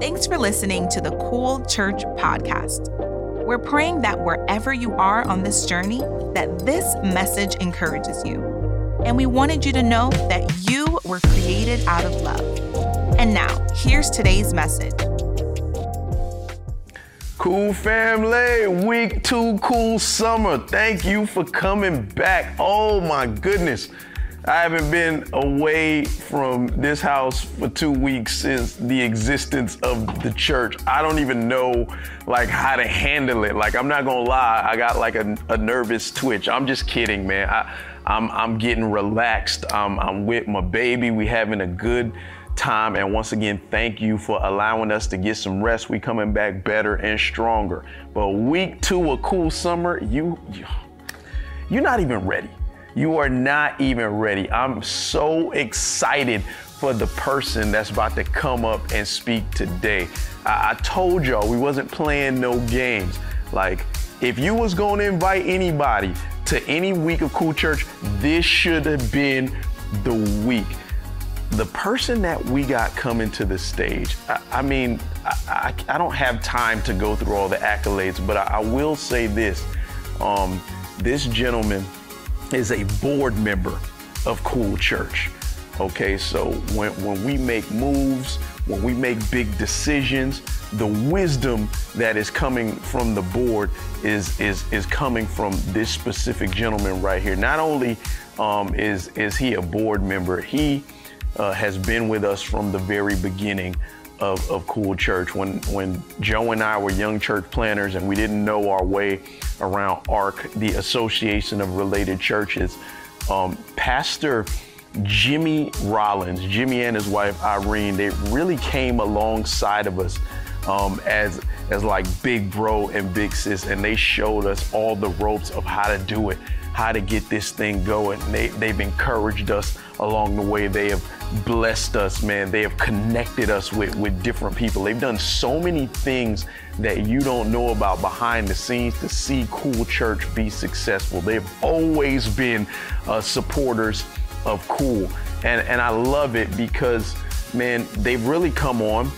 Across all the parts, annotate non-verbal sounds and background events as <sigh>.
Thanks for listening to the Cool Church podcast. We're praying that wherever you are on this journey, that this message encourages you. And we wanted you to know that you were created out of love. And now, here's today's message. Cool family, week two, cool summer. Thank you for coming back. Oh my goodness. I haven't been away from this house for two weeks since the existence of the church. I don't even know like how to handle it. Like I'm not gonna lie, I got like a, a nervous twitch. I'm just kidding, man. I, I'm I'm getting relaxed. I'm, I'm with my baby. We having a good time. And once again, thank you for allowing us to get some rest. We coming back better and stronger. But week two of cool summer, you, you you're not even ready. You are not even ready. I'm so excited for the person that's about to come up and speak today. I, I told y'all we wasn't playing no games. Like, if you was going to invite anybody to any week of Cool Church, this should have been the week. The person that we got coming to the stage, I, I mean, I, I, I, don't have time to go through all the accolades, but I, will say this. Um, this gentleman is a board member of Cool Church. Okay, so when, when we make moves, when we make big decisions, the wisdom that is coming from the board is is is coming from this specific gentleman right here. Not only um, is is he a board member, he uh, has been with us from the very beginning of, of Cool Church. When when Joe and I were young church planters and we didn't know our way around ARC, the Association of Related Churches, um, Pastor Jimmy Rollins, Jimmy and his wife Irene, they really came alongside of us um, as as like big bro and big sis, and they showed us all the ropes of how to do it, how to get this thing going. They they've encouraged us along the way. They have blessed us, man. They have connected us with, with different people. They've done so many things that you don't know about behind the scenes to see Cool Church be successful. They've always been uh, supporters of Cool. And, and I love it because, man, they've really come on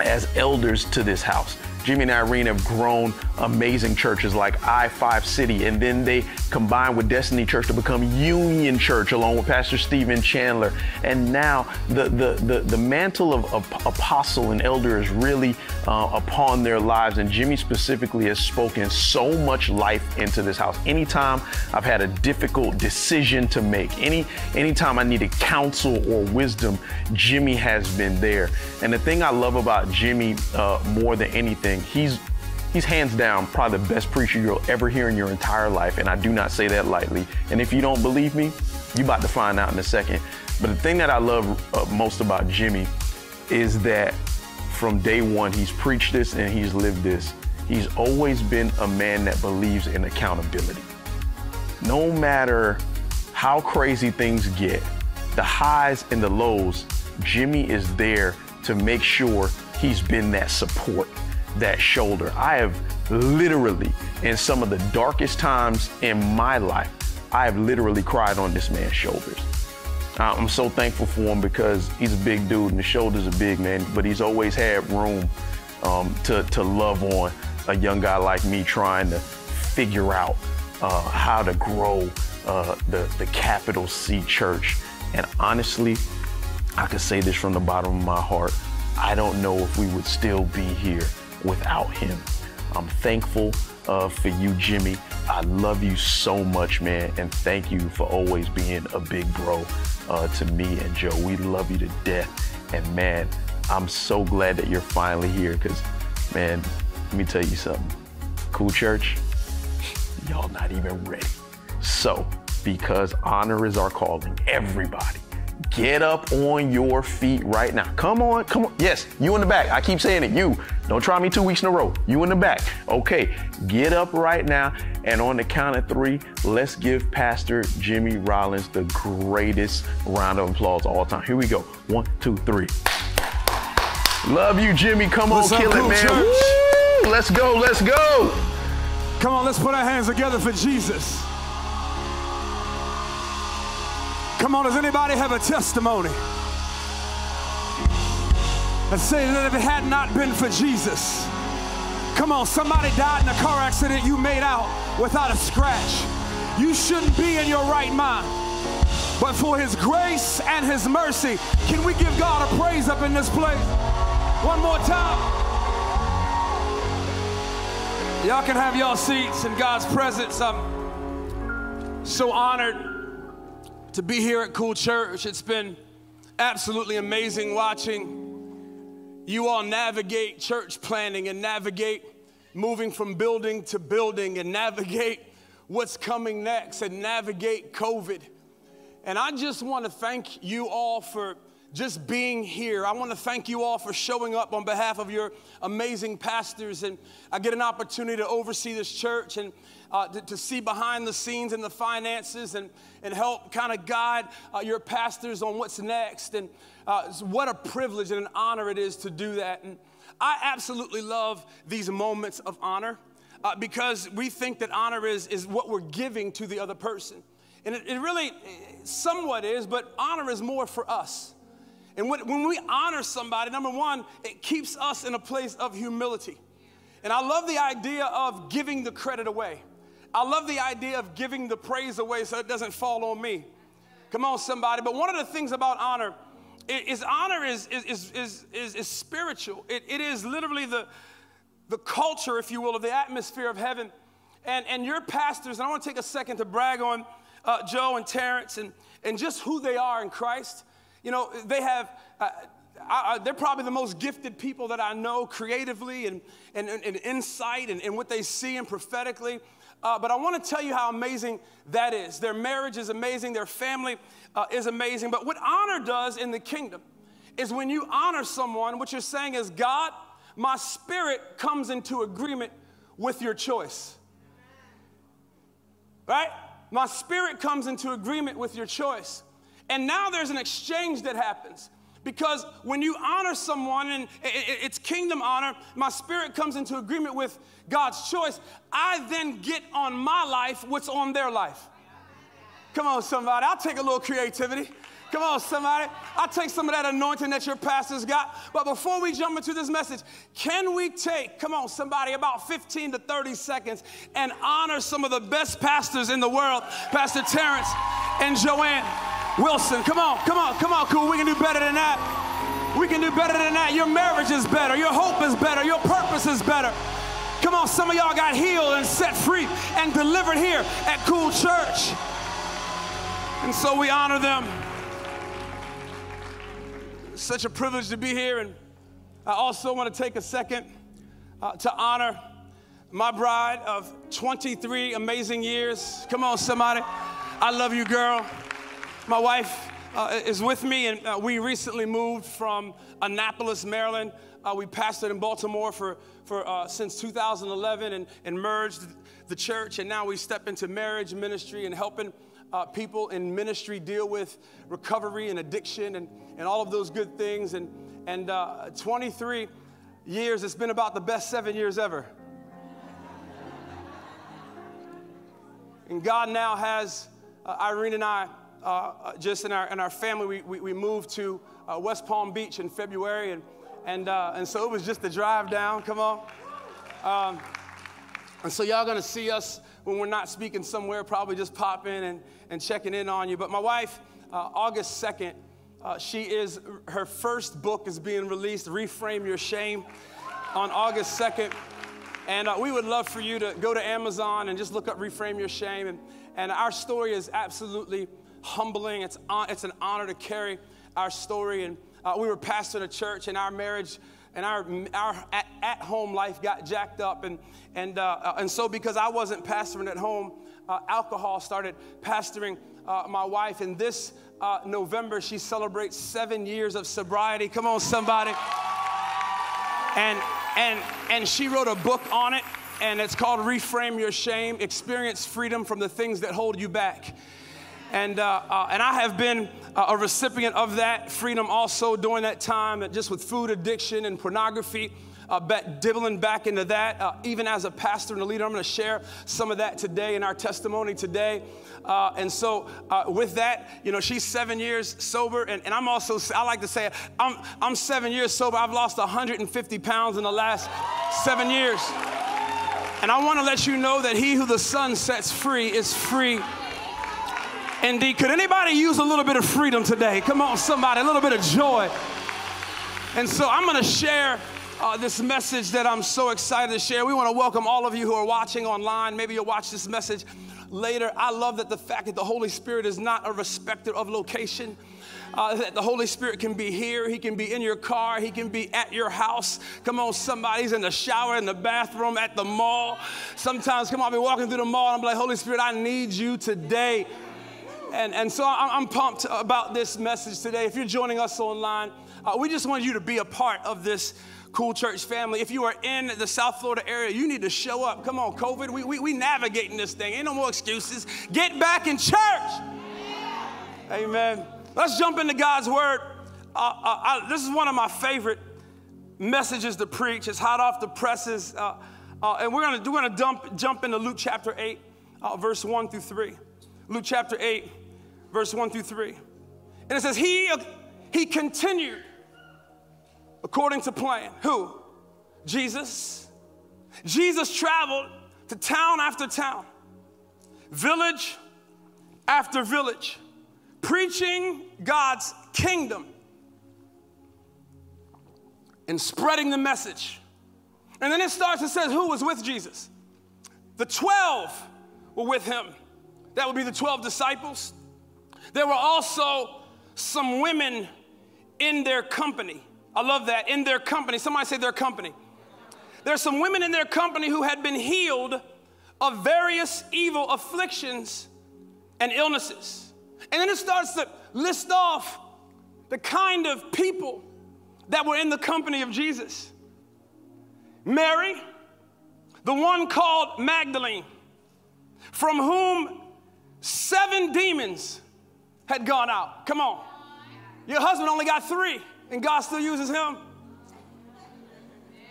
as elders to this house. Jimmy and Irene have grown amazing churches like i5 City, and then they combined with Destiny Church to become Union Church along with Pastor Stephen Chandler. And now the, the, the, the mantle of, of, apostle and elder is really uh, upon their lives. And Jimmy specifically has spoken so much life into this house. Anytime I've had a difficult decision to make, any anytime I needed counsel or wisdom, Jimmy has been there. And the thing I love about Jimmy uh, more than anything he's he's hands down probably the best preacher you'll ever hear in your entire life, and I do not say that lightly. And if you don't believe me, you're about to find out in a second. But the thing that I love uh, most about Jimmy is that from day one, he's preached this and he's lived this. He's always been a man that believes in accountability. No matter how crazy things get, the highs and the lows, Jimmy is there to make sure he's been that support that shoulder. I have literally, in some of the darkest times in my life, I have literally cried on this man's shoulders. I'm so thankful for him because he's a big dude and the shoulders are big, man, but he's always had room um, to, to love on a young guy like me trying to figure out uh, how to grow uh, the, the capital C church. And honestly, I can say this from the bottom of my heart. I don't know if we would still be here without him. I'm thankful uh, for you, Jimmy. I love you so much, man, and thank you for always being a big bro uh, to me and Joe. We love you to death, and man, I'm so glad that you're finally here. Cause, man, let me tell you something. Cool Church, y'all not even ready. So, because honor is our calling, everybody Get up on your feet right now. Come on, come on. Yes, you in the back. I keep saying it. You. Don't try me two weeks in a row. You in the back. Okay, get up right now. And on the count of three, let's give Pastor Jimmy Rollins the greatest round of applause all time. Here we go. One, two, three. Love you, Jimmy. Come What's on, kill it, man. Woo! Let's go, let's go. Come on, let's put our hands together for Jesus. Come on, does anybody have a testimony? and say that if it had not been for Jesus, come on, somebody died in a car accident you made out without a scratch. You shouldn't be in your right mind. But for his grace and his mercy, can we give God a praise up in this place? One more time. Y'all can have y'all seats in God's presence. I'm so honored to be here at Cool Church. It's been absolutely amazing watching you all navigate church planning and navigate moving from building to building and navigate what's coming next and navigate COVID. And I just want to thank you all for just being here. I want to thank you all for showing up on behalf of your amazing pastors. And I get an opportunity to oversee this church and uh, to, to, see behind the scenes and the finances and, and help kind of guide uh, your pastors on what's next. And uh, what a privilege and an honor it is to do that. And I absolutely love these moments of honor uh, because we think that honor is, is what we're giving to the other person. And it, it really somewhat is, but honor is more for us. And when, we honor somebody, number one, it keeps us in a place of humility. And I love the idea of giving the credit away. I love the idea of giving the praise away so it doesn't fall on me. Come on, somebody. But one of the things about honor is honor is, is, is, is, is spiritual. It, it is literally the, the culture, if you will, of the atmosphere of heaven. And, and your pastors, and I want to take a second to brag on uh, Joe and Terrence and, and just who they are in Christ. You know, they have, uh, I, I, they're probably the most gifted people that I know creatively and, and, and insight and, and what they see and prophetically. Uh, but I want to tell you how amazing that is. Their marriage is amazing, their family uh, is amazing. But what honor does in the kingdom is when you honor someone, what you're saying is, God, my spirit comes into agreement with your choice. Right? My spirit comes into agreement with your choice. And now there's an exchange that happens. Because when you honor someone and it's kingdom honor, my spirit comes into agreement with God's choice. I then get on my life what's on their life. Come on, somebody. I'll take a little creativity. Come on, somebody. I'll take some of that anointing that your pastor's got. But before we jump into this message, can we take, come on, somebody, about 15 to 30 seconds and honor some of the best pastors in the world, Pastor Terrence and Joanne Wilson? Come on, come on, come on, cool. We can do better than that. We can do better than that. Your marriage is better. Your hope is better. Your purpose is better. Come on, some of y'all got healed and set free and delivered here at Cool Church. And so we honor them. such a privilege to be here. And I also want to take a second uh, to honor my bride of 23 amazing years. Come on, somebody. I love you, girl. My wife uh, is with me, and uh, we recently moved from Annapolis, Maryland. Uh, we pastored in Baltimore for, for uh, since 2011 and, and merged the church, and now we step into marriage ministry and helping uh, people in ministry deal with recovery and addiction and, and all of those good things. And, and uh, 23 years, it's been about the best seven years ever. And God now has Irene and I, uh, uh, just in our, in our family, we, we, we moved to uh, West Palm Beach in February. And, and, and so it was just a drive down, come on. Um, and so y'all gonna see us when we're not speaking somewhere, probably just popping and, and checking in on you. But my wife, uh, August 2nd, uh, she is, her first book is being released, Reframe Your Shame, on August 2nd. And uh, we would love for you to go to Amazon and just look up Reframe Your Shame. And, and our story is absolutely humbling. It's, on, it's an honor to carry our story. And uh, we were pastoring a church, and our marriage and our, our at, at home life got jacked up. And, and, uh, uh, and so, because I wasn't pastoring at home, uh, alcohol started pastoring uh, my wife. And this uh, November, she celebrates seven years of sobriety. Come on, somebody. And, and, and she wrote a book on it, and it's called Reframe Your Shame Experience Freedom from the Things That Hold You Back. And, uh, uh, and I have been a recipient of that freedom also during that time, just with food addiction and pornography. uh, back, dibbling back into that. Uh, even as a pastor and a leader, I'm going to share some of that today in our testimony today. Uh, and so, uh, with that, you know, she's seven years sober, and, and I'm also, I like to say, I'm, I'm seven years sober. I've lost 150 pounds in the last seven years. And I want to let you know that he who the Son sets free is free indeed. Could anybody use a little bit of freedom today? Come on, somebody, a little bit of joy. And so I'm going to share uh, this message that I'm so excited to share. We want to welcome all of you who are watching online. Maybe you'll watch this message later. I love that the fact that the Holy Spirit is not a respecter of location. Uh, that the Holy Spirit can be here, He can be in your car, He can be at your house. Come on, somebody's in the shower, in the bathroom, at the mall. Sometimes, come on, I'll be walking through the mall and I'm like, Holy Spirit, I need you today. And, and so I'm, pumped about this message today. If you're joining us online, uh, we just want you to be a part of this Cool Church family. If you are in the South Florida area, you need to show up. Come on, COVID, we, we, we navigating this thing. Ain't no more excuses. Get back in church. Amen. Let's jump into God's word. Uh, uh, I, this is one of my favorite messages to preach. It's hot off the presses. Uh, uh and we're going we're gonna dump, jump into Luke chapter 8, uh, verse 1 through 3. Luke chapter 8, verse 1 through 3. And it says, He, he continued according to plan. Who? Jesus. Jesus traveled to town after town, village after village, preaching God's kingdom and spreading the message. And then it starts, it says, who was with Jesus? The 12 were with him. That would be the 12 disciples. There were also some women in their company. I love that, in their company. Somebody say their company. There's some women in their company who had been healed of various evil afflictions and illnesses. And then it starts to list off the kind of people that were in the company of Jesus Mary, the one called Magdalene, from whom seven demons had gone out. Come on. Your husband only got three, and God still uses him.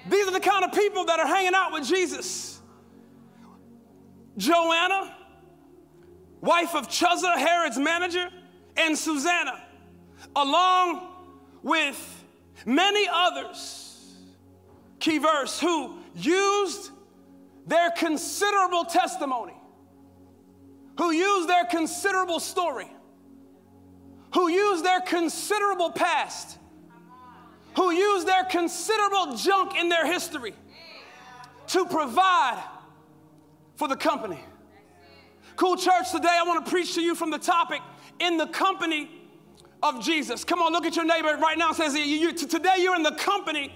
These are the kind of people that are hanging out with Jesus. Joanna, wife of Chuza, Herod's manager, and Susanna, along with many others, key verse, who used their considerable testimony, who used their considerable story who use their considerable past, who use their considerable junk in their history to provide for the company. Cool church, today I want to preach to you from the topic in the company of Jesus. Come on, look at your neighbor right now. says you, you, today you're in the company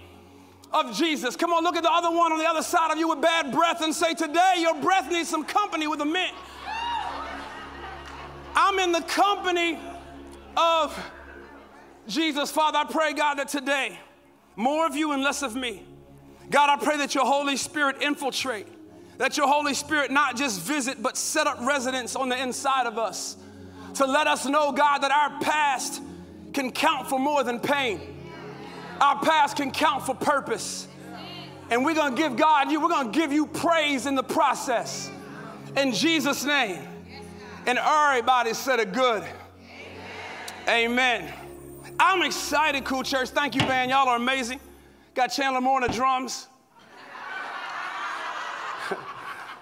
of Jesus. Come on, look at the other one on the other side of you with bad breath and say, Today your breath needs some company with a mint. I'm in the company of Jesus. Father, I pray, God, that today, more of you and less of me. God, I pray that your Holy Spirit infiltrate, that your Holy Spirit not just visit, but set up residence on the inside of us to let us know, God, that our past can count for more than pain. Our past can count for purpose. And we're gonna give God you, we're gonna give you praise in the process. In Jesus' name. And everybody said it good. Amen. I'm excited, Cool Church. Thank you, man. Y'all are amazing. Got Chandler Moore on the drums.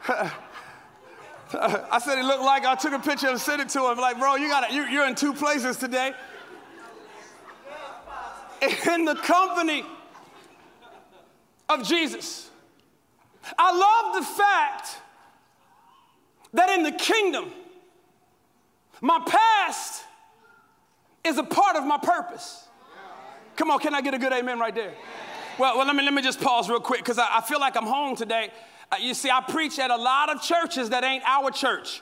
<laughs> I said he looked like I took a picture and sent it to him. Like, bro, you got you, you're in two places today. <laughs> In the company of Jesus. I love the fact that in the kingdom, my past is a part of my purpose. Come on, can I get a good amen right there? Well, well let, me, let me just pause real quick because I, I, feel like I'm home today. Uh, you see, I preach at a lot of churches that ain't our church.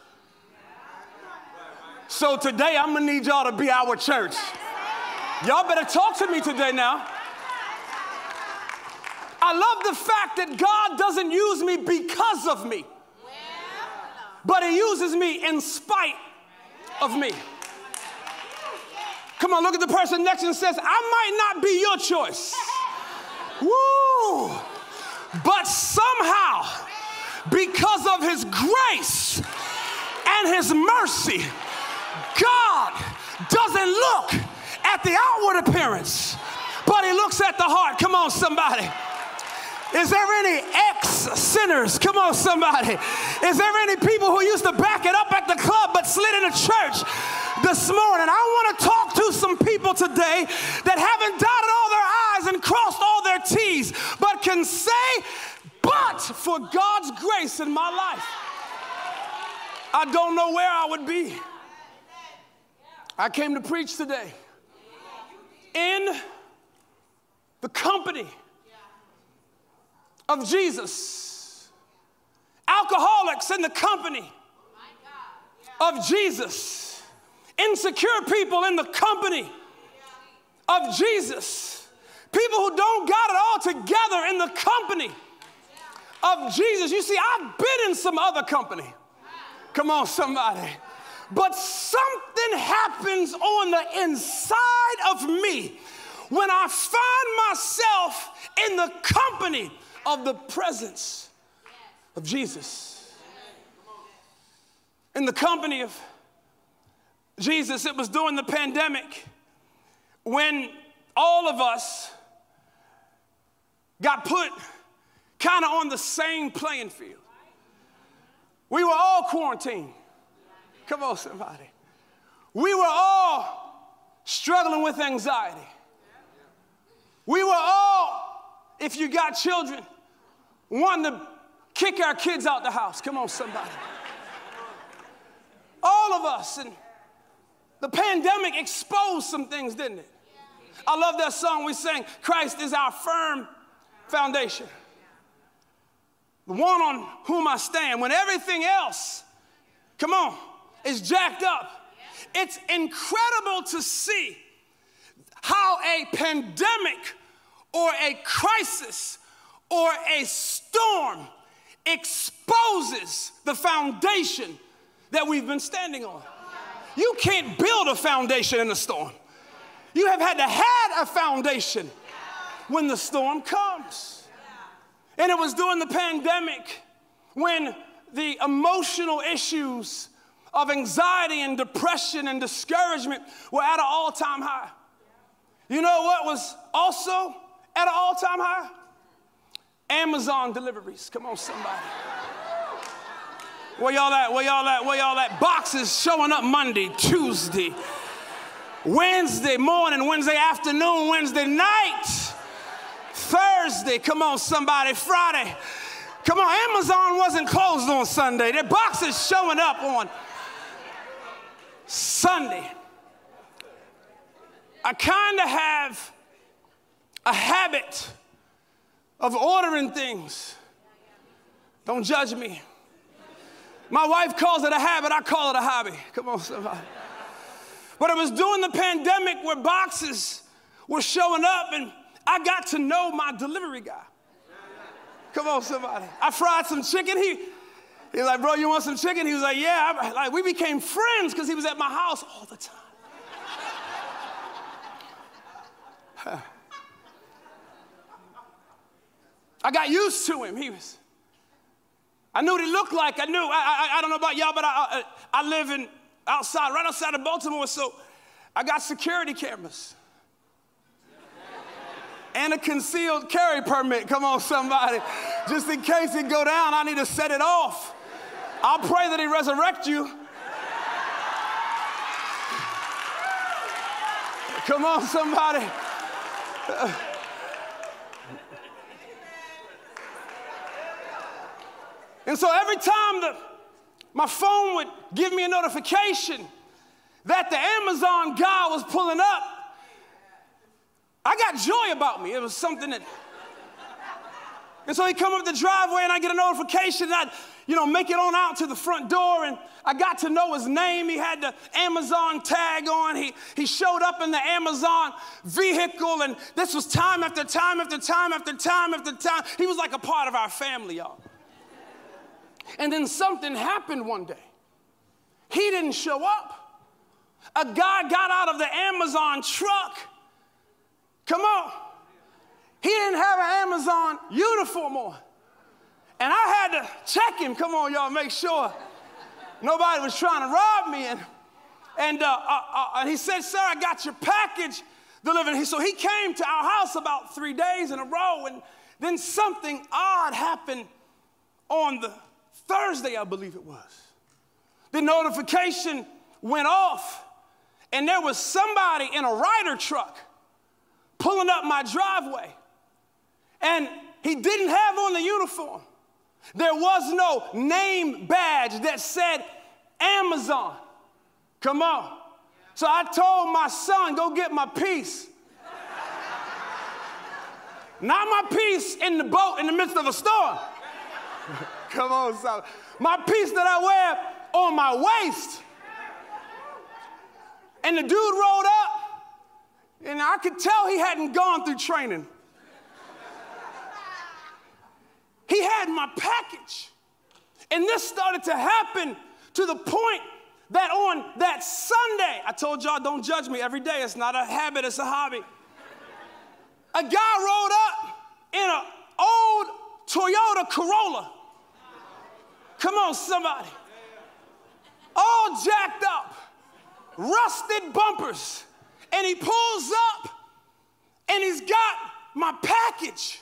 So today I'm gonna need y'all to be our church. Y'all better talk to me today now. I love the fact that God doesn't use me because of me, but He uses me in spite of me. Come on, look at the person next and says, I might not be your choice. <laughs> Woo! But somehow, because of his grace and his mercy, God doesn't look at the outward appearance, but he looks at the heart. Come on, somebody. Is there any ex sinners? Come on, somebody. Is there any people who used to back it up at the club but slid into church this morning? I want to talk to some people today that haven't dotted all their I's and crossed all their T's, but can say, but for God's grace in my life, I don't know where I would be. I came to preach today in the company of Jesus, alcoholics in the company of Jesus, insecure people in the company of Jesus, people who don't got it all together in the company of Jesus. You see, I've been in some other company. Come on, somebody. But something happens on the inside of me when I find myself in the company of the presence of Jesus. In the company of Jesus, it was during the pandemic when all of us got put kind of on the same playing field. We were all quarantined. Come on, somebody. We were all struggling with anxiety. We were all, if you got children, wanting to kick our kids out the house. Come on, somebody. All of us. And the pandemic exposed some things, didn't it? I love that song we sang Christ is our firm foundation. The one on whom I stand. When everything else, come on, is jacked up. It's incredible to see how a pandemic or a crisis or a storm exposes the foundation that we've been standing on. You can't build a foundation in a storm. You have had to have a foundation when the storm comes. And it was during the pandemic when the emotional issues of anxiety and depression and discouragement were at an all time high. You know what was also at an all time high? Amazon deliveries. Come on, somebody. Where y'all at? Where y'all at? Where y'all at? Boxes showing up Monday, Tuesday, Wednesday morning, Wednesday afternoon, Wednesday night, Thursday. Come on, somebody. Friday. Come on, Amazon wasn't closed on Sunday. Their boxes showing up on Sunday. I kind of have a habit of ordering things. Don't judge me. My wife calls it a habit, I call it a hobby. Come on, somebody. But it was during the pandemic where boxes were showing up, and I got to know my delivery guy. Come on, somebody. I fried some chicken. He, he was like, bro, you want some chicken? He was like, yeah. I, like, we became friends because he was at my house all the time. I got used to him. He was, I knew what he looked like. I knew, I, I, I don't know about y'all, but I, I, I live in outside, right outside of Baltimore, so I got security cameras. <laughs> and a concealed carry permit. Come on, somebody. Just in case it go down, I need to set it off. I'll pray that he resurrect you. Come on, somebody. <laughs> And so every time the, my phone would give me a notification that the Amazon guy was pulling up, I got joy about me. It was something that. And so he come up the driveway and I get a notification that I'd, you know, make it on out to the front door and I got to know his name. He had the Amazon tag on. He, he showed up in the Amazon vehicle and this was time after time after time after time after time. He was like a part of our family, y'all. And then something happened one day. He didn't show up. A guy got out of the Amazon truck. Come on. he didn't have an Amazon uniform on. And I had to check him. Come on, y'all, make sure nobody was trying to rob me. And, and, uh, uh, uh, he said, Sir, I got your package delivered. So he came to our house about three days in a row. And then something odd happened on the Thursday, I believe it was. The notification went off, and there was somebody in a Ryder truck pulling up my driveway. And he didn't have on the uniform. There was no name badge that said Amazon. Come on. So I told my son, go get my piece. <laughs> Not my piece in the boat in the midst of a storm. <laughs> Come on, son. My piece that I wear on my waist. And the dude rolled up, and I could tell he hadn't gone through training. He had my package. And this started to happen to the point that on that Sunday, I told y'all don't judge me every day. It's not a habit, it's a hobby. A guy rolled up in an old Toyota Corolla. Come on, somebody. All jacked up, rusted bumpers. And he pulls up and he's got my package.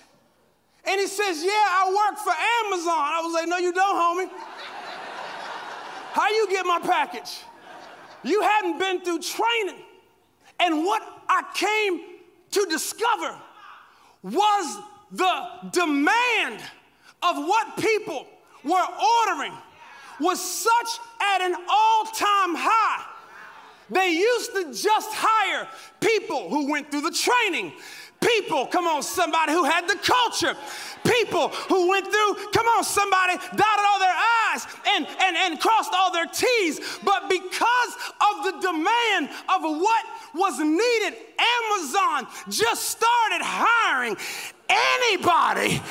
And he says, Yeah, I work for Amazon. I was like, No, you don't, homie. How you get my package? You hadn't been through training. And what I came to discover was the demand of what people were ordering was such at an all-time high. They used to just hire people who went through the training, people, come on, somebody who had the culture, people who went through, come on, somebody, dotted all their I's and, and, and crossed all their T's. But because of the demand of what was needed, Amazon just started hiring anybody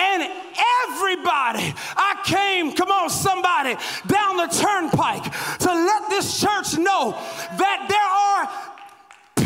and everybody. I came, come on, somebody, down the turnpike to let this church know that there are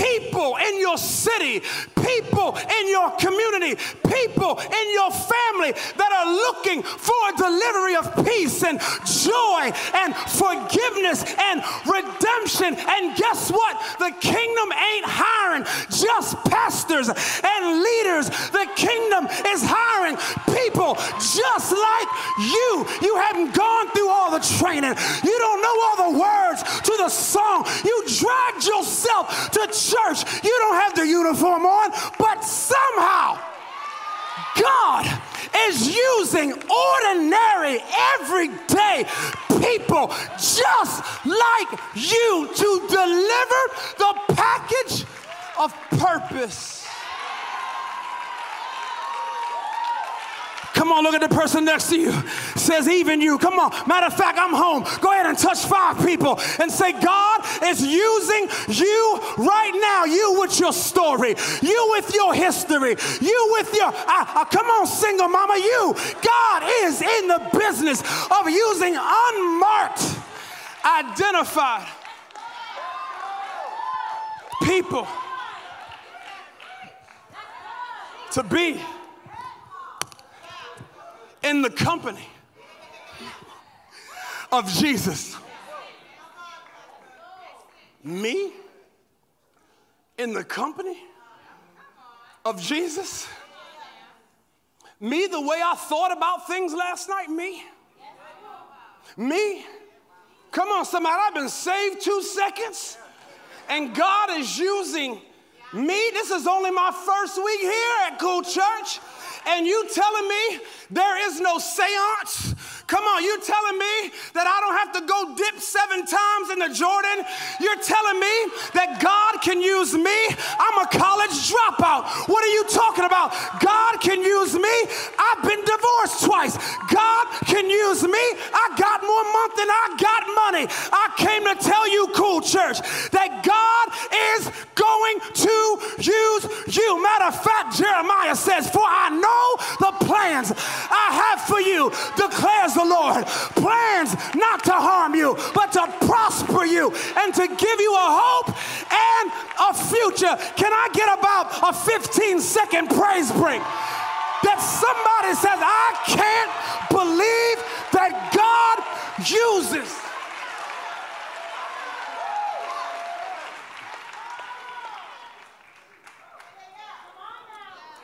people in your city, people in your community, people in your family that are looking for a delivery of peace and joy and forgiveness and redemption. And guess what? The kingdom ain't hiring just pastors and leaders, the kingdom is hiring people just like you. You haven't gone through all the training, you don't know all the words to the song. You dragged yourself to church. You don't have the uniform on, but somehow God is using ordinary, everyday people just like you to deliver the package of purpose. Come on, look at the person next to you. Says, even you. Come on. Matter of fact, I'm home. Go ahead and touch five people and say, God is using you right now. You with your story, you with your history, you with your, come on, single mama, you. God is in the business of using unmarked, identified people to be in the company of Jesus. Me in the company of Jesus? Me, the way I thought about things last night? Me? Me? Come on, somebody, I've been saved two seconds, and God is using me. This is only my first week here at Cool Church, and you telling me there is no seance? Come on, you telling me that I don't have to go dip seven times in the Jordan? You're telling me that God can use me? I'm a college dropout. What are you talking about? God can use me? I've been divorced twice. God can use me? I got more month than I got money. I came to tell you, cool church, that God is going to use you. Matter of fact, Jeremiah says, For I know the plans I have for you, declares the Lord. Plans not to harm you, but to prosper you and to give you a hope and a future. Can I get about a 15 second praise break? That somebody says, I can't believe that God uses.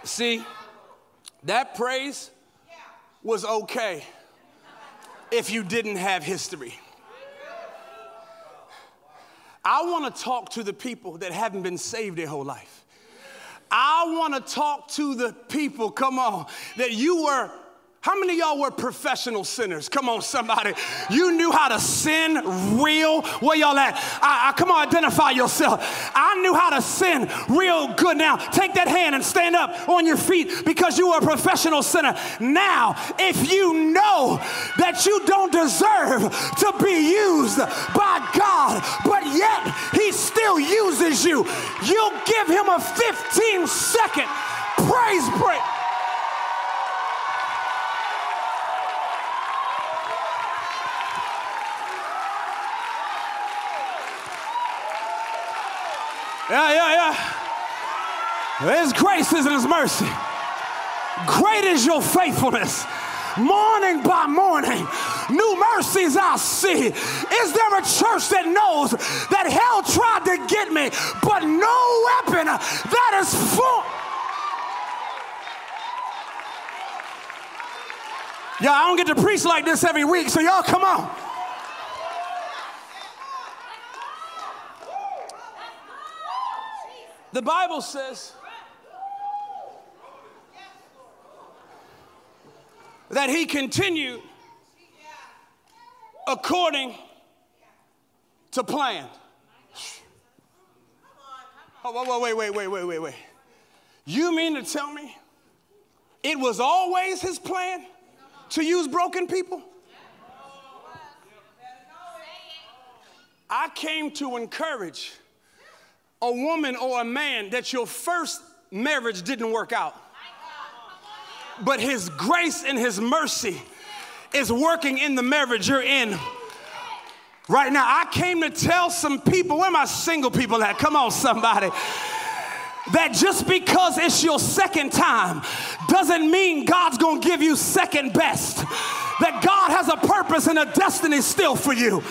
See, that praise was okay if you didn't have history. I want to talk to the people that haven't been saved their whole life. I want to talk to the people, come on, that you were how many y'all were professional sinners? Come on, somebody. You knew how to sin real. Where y'all at? I, I, come on, identify yourself. I knew how to sin real good. Now, take that hand and stand up on your feet because you were a professional sinner. Now, if you know that you don't deserve to be used by God, but yet He still uses you, you'll give Him a 15 second praise break. Yeah, yeah, yeah. His grace is His mercy. Great is your faithfulness. Morning by morning, new mercies I see. Is there a church that knows that hell tried to get me, but no weapon that is formed? Yeah, I don't get to preach like this every week, so y'all come on. The Bible says that he continued according to plan. Oh, wait, wait, wait, wait, wait, wait. You mean to tell me it was always his plan to use broken people? I came to encourage a woman or a man that your first marriage didn't work out. But his grace and his mercy is working in the marriage you're in. Right now, I came to tell some people, where my single people at? Come on, somebody. That just because it's your second time doesn't mean God's gonna give you second best. That God has a purpose and a destiny still for you.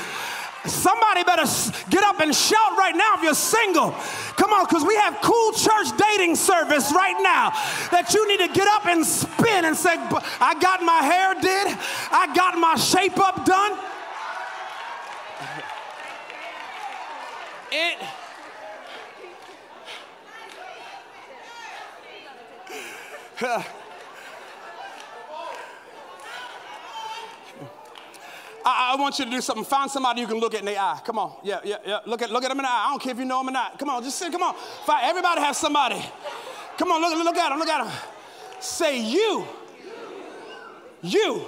Somebody better get up and shout right now if you're single. Come on, because we have cool church dating service right now that you need to get up and spin and say, I got my hair did, I got my shape up done. It. <laughs> I, I, want you to do something. Find somebody you can look at in the eye. Come on. Yeah, yeah, yeah. Look at, look at them in the eye. I don't care if you know them or not. Come on, just say, come on. Find, everybody have somebody. Come on, look, look at them, look at them. Say, you, you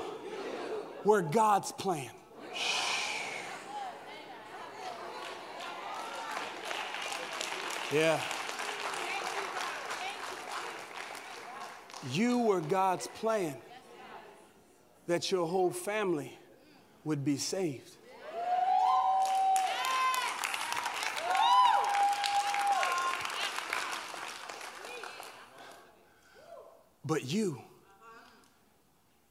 were God's plan. Yeah. You were God's plan that your whole family would be saved. But you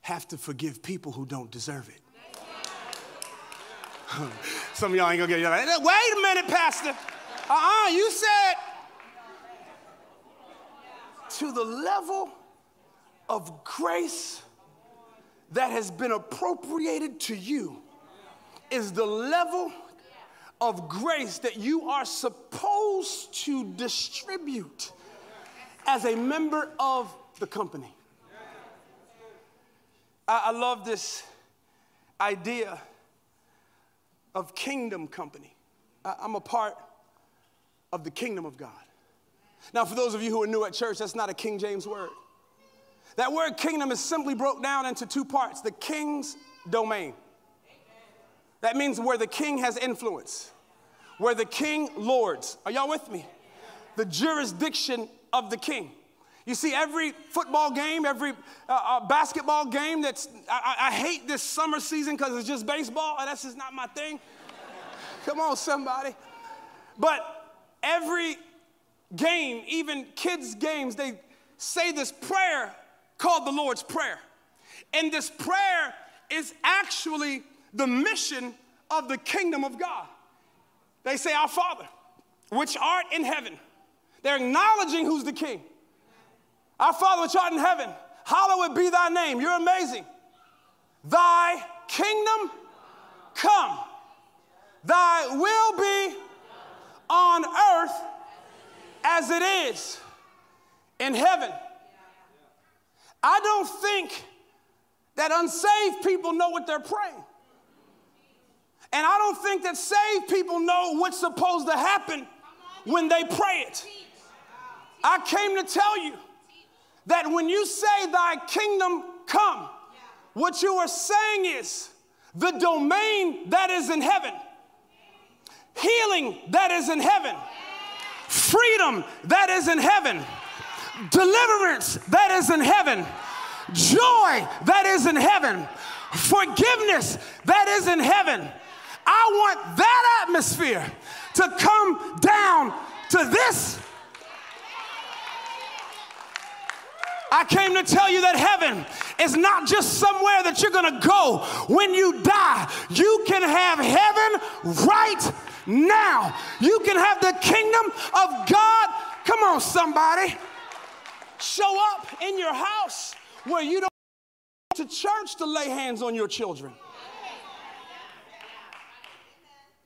have to forgive people who don't deserve it. <laughs> Some of y'all ain't gonna get like, wait a minute, Pastor. Uh-uh, you said to the level of grace that has been appropriated to you is the level of grace that you are supposed to distribute as a member of the company. I, I love this idea of kingdom company. I, I'm a part of the kingdom of God. Now, for those of you who are new at church, that's not a King James word. That word kingdom is simply broke down into two parts the king's domain. That means where the king has influence, where the king lords. Are y'all with me? the jurisdiction of the king. You see, every football game, every uh, uh, basketball game that's, I, I hate this summer season because it's just baseball. That's just not my thing. <laughs> Come on, somebody. But every game, even kids' games, they say this prayer called the Lord's Prayer. And this prayer is actually the mission of the kingdom of God. They say, Our Father, which art in heaven. They're acknowledging who's the king. Our Father, which art in heaven, hallowed be thy name. You're amazing. Thy kingdom come, thy will be on earth as it is in heaven. I don't think that unsaved people know what they're praying. And I don't think that saved people know what's supposed to happen when they pray it. I came to tell you that when you say, Thy kingdom come, what you are saying is the domain that is in heaven, healing that is in heaven, freedom that is in heaven, deliverance that is in heaven, joy that is in heaven, forgiveness that is in heaven. I want that atmosphere to come down to this. I came to tell you that heaven is not just somewhere that you're gonna go when you die. You can have heaven right now. You can have the kingdom of God. Come on, somebody. Show up in your house where you don't go to church to lay hands on your children.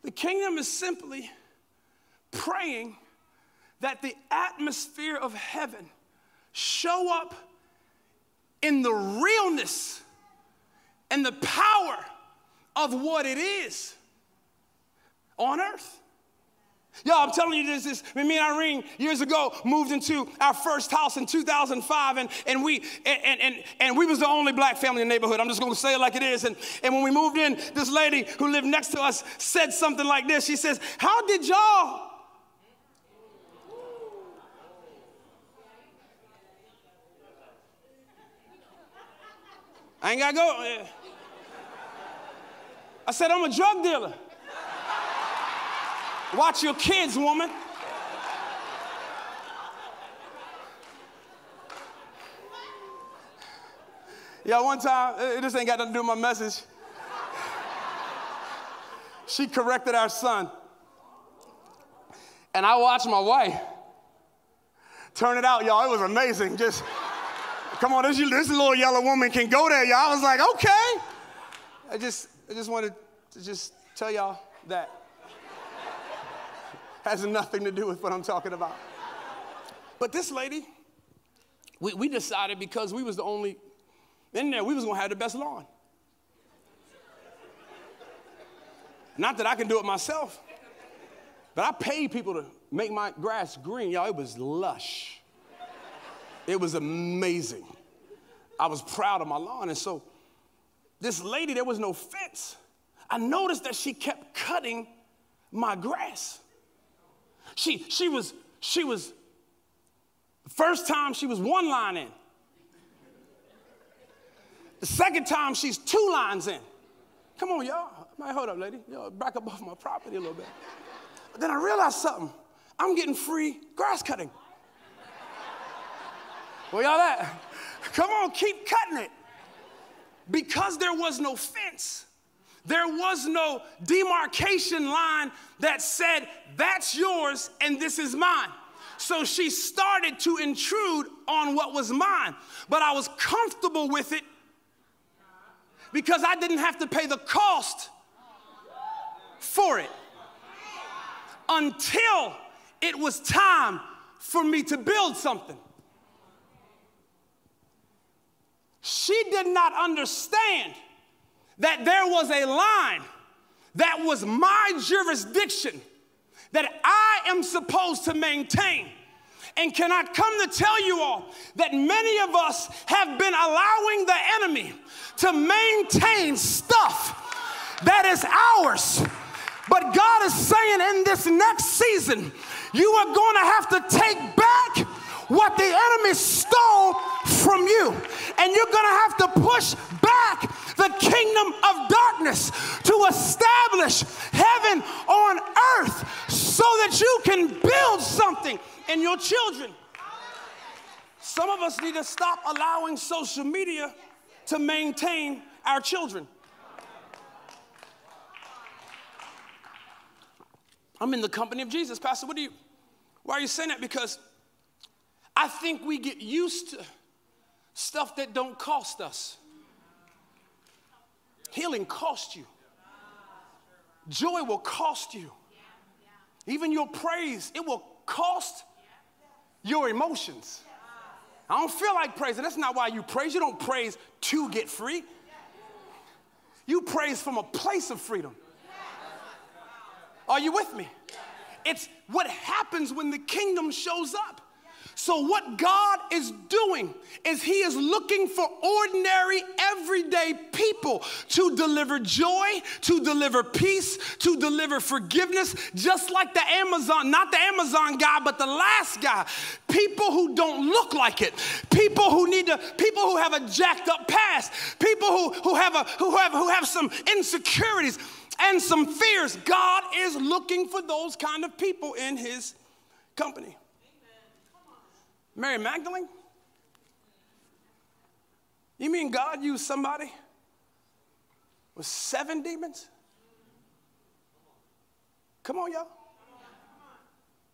The kingdom is simply praying that the atmosphere of heaven show up in the realness and the power of what it is on earth. Y'all, I'm telling you this, this me and Irene years ago moved into our first house in 2005 and, and we and, and, and we was the only black family in the neighborhood. I'm just gonna say it like it is. And, and when we moved in, this lady who lived next to us said something like this. She says, How did y'all I ain't gotta go. I said, I'm a drug dealer. Watch your kids, woman. Yeah, one time, uh, this ain't got nothing to do with my message. She corrected our son. And I watched my wife turn it out, y'all. It was amazing. Just, come on, this, this little yellow woman can go there, y'all. I was like, okay. I just, I just wanted to just tell y'all that has nothing to do with what I'm talking about. But this lady, we, we decided because we was the only in there, we was gonna have the best lawn. Not that I can do it myself, but I paid people to make my grass green. Y'all, it was lush. It was amazing. I was proud of my lawn. And so, this lady, there was no fence. I noticed that she kept cutting my grass. She, she was, she was, first time she was one line in. The second time she's two lines in. Come on, y'all. hold up, lady. Y'all back up off my property a little bit. But then I realized something. I'm getting free grass cutting. Where y'all at? Come on, keep cutting it. Because there was no fence. There was no demarcation line that said, that's yours and this is mine. So she started to intrude on what was mine. But I was comfortable with it because I didn't have to pay the cost for it until it was time for me to build something. She did not understand that there was a line that was my jurisdiction that I am supposed to maintain. And can I come to tell you all that many of us have been allowing the enemy to maintain stuff that is ours. But God is saying in this next season, You are going to have to take back what the enemy stole from you. And you're going to have to push back the kingdom of darkness to establish heaven on earth so that you can build something in your children. Some of us need to stop allowing social media to maintain our children. I'm in the company of Jesus. Pastor, what do you, why are you saying that? Because I think we get used to stuff that don't cost us. Healing cost you. Joy will cost you. Even your praise, it will cost your emotions. I don't feel like praising. That's not why you praise. You don't praise to get free. You praise from a place of freedom. Are you with me? It's what happens when the kingdom shows up. So, what God is doing is He is looking for ordinary, everyday people to deliver joy, to deliver peace, to deliver forgiveness, just like the Amazon, not the Amazon guy, but the last guy. People who don't look like it, people who need to, people who have a jacked up past, people who, who, have, a, who, have, who have some insecurities and some fears. God is looking for those kind of people in His company. Mary Magdalene? You mean God used somebody with seven demons? Come on, y'all.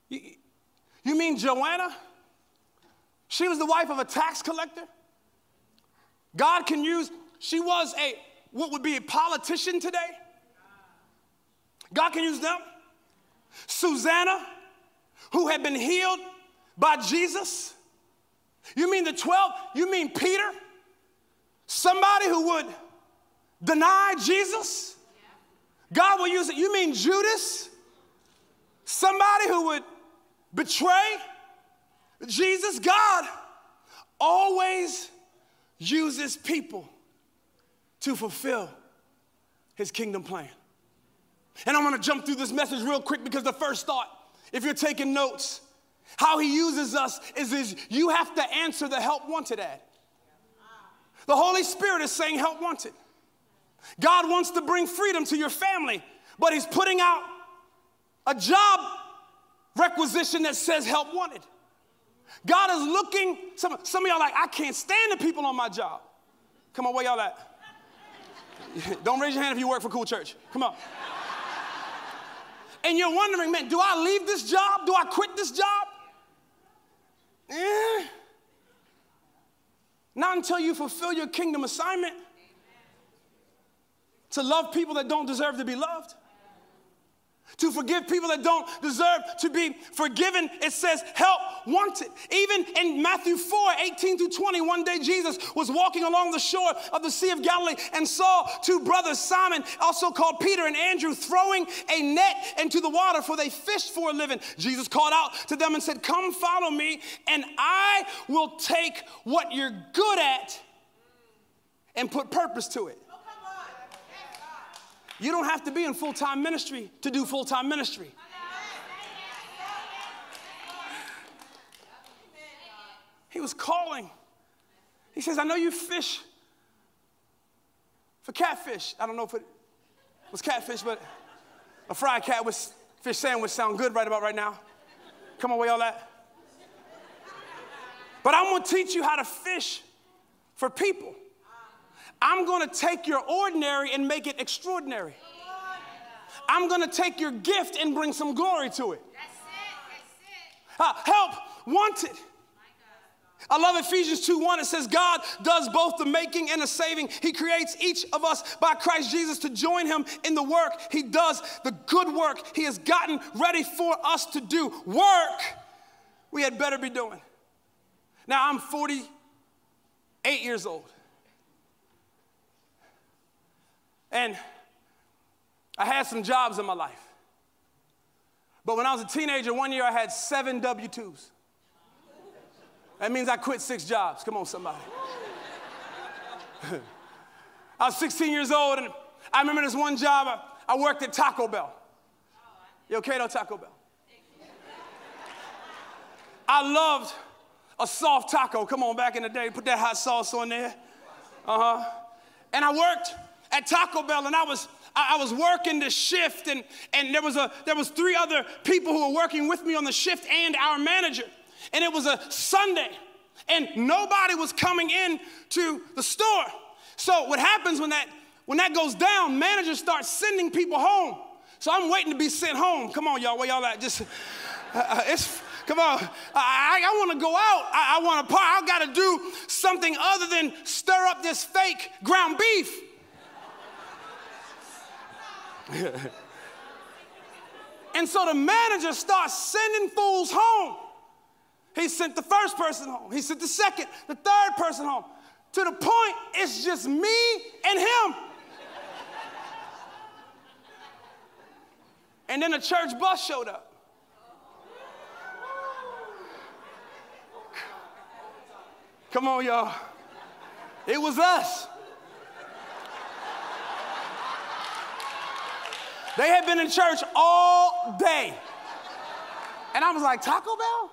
You, you mean Joanna? She was the wife of a tax collector? God can use, she was a, what would be a politician today? God can use them. Susanna, who had been healed by Jesus? You mean the 12? You mean Peter? Somebody who would deny Jesus? God will use it. You mean Judas? Somebody who would betray Jesus? God always uses people to fulfill his kingdom plan. And I'm gonna jump through this message real quick because the first thought, if you're taking notes, how he uses us is, is you have to answer the help wanted ad. The Holy Spirit is saying help wanted. God wants to bring freedom to your family, but he's putting out a job requisition that says help wanted. God is looking, some, some of y'all like, I can't stand the people on my job. Come on, where y'all at? <laughs> Don't raise your hand if you work for Cool Church. Come on. And you're wondering, man, do I leave this job? Do I quit this job? Eh. Not until you fulfill your kingdom assignment to love people that don't deserve to be loved to forgive people that don't deserve to be forgiven. It says help wanted. Even in Matthew 4 18 through 20, one day Jesus was walking along the shore of the Sea of Galilee and saw two brothers, Simon, also called Peter and Andrew, throwing a net into the water, for they fished for a living. Jesus called out to them and said, Come follow me, and I will take what you're good at and put purpose to it. You don't have to be in full time ministry to do full time ministry. He was calling. He says, I know you fish for catfish. I don't know if it was catfish, but a fried cat with fish sandwich sound good right about right now. Come where y'all that. But I'm gonna teach you how to fish for people. I'm gonna take your ordinary and make it extraordinary. I'm gonna take your gift and bring some glory to it. Uh, help wanted. I love Ephesians 2 1. It says, God does both the making and the saving. He creates each of us by Christ Jesus to join Him in the work. He does the good work He has gotten ready for us to do. Work we had better be doing. Now, I'm 48 years old. And I had some jobs in my life. But when I was a teenager, one year I had seven W 2s. That means I quit six jobs. Come on, somebody. <laughs> I was 16 years old, and I remember this one job. I, I worked at Taco Bell. Okay though, Taco Bell? I loved a soft taco. Come on, back in the day, put that hot sauce on there. Uh huh. And I worked at Taco Bell, and I was I, was working the shift, and, and there was a there was three other people who were working with me on the shift and our manager. And it was a Sunday, and nobody was coming in to the store. So what happens when that when that goes down, managers start sending people home. So I'm waiting to be sent home. Come on, y'all, where y'all at? Just uh, uh it's Come on. I, I want to go out. I, I want to part. I got to do something other than stir up this fake ground beef. <laughs> and so the manager starts sending fools home. He sent the first person home. He sent the second, the third person home. To the point, it's just me and him. and then the church bus showed up. Come on, y'all. It was us. They had been in church all day. And I was like, Taco Bell?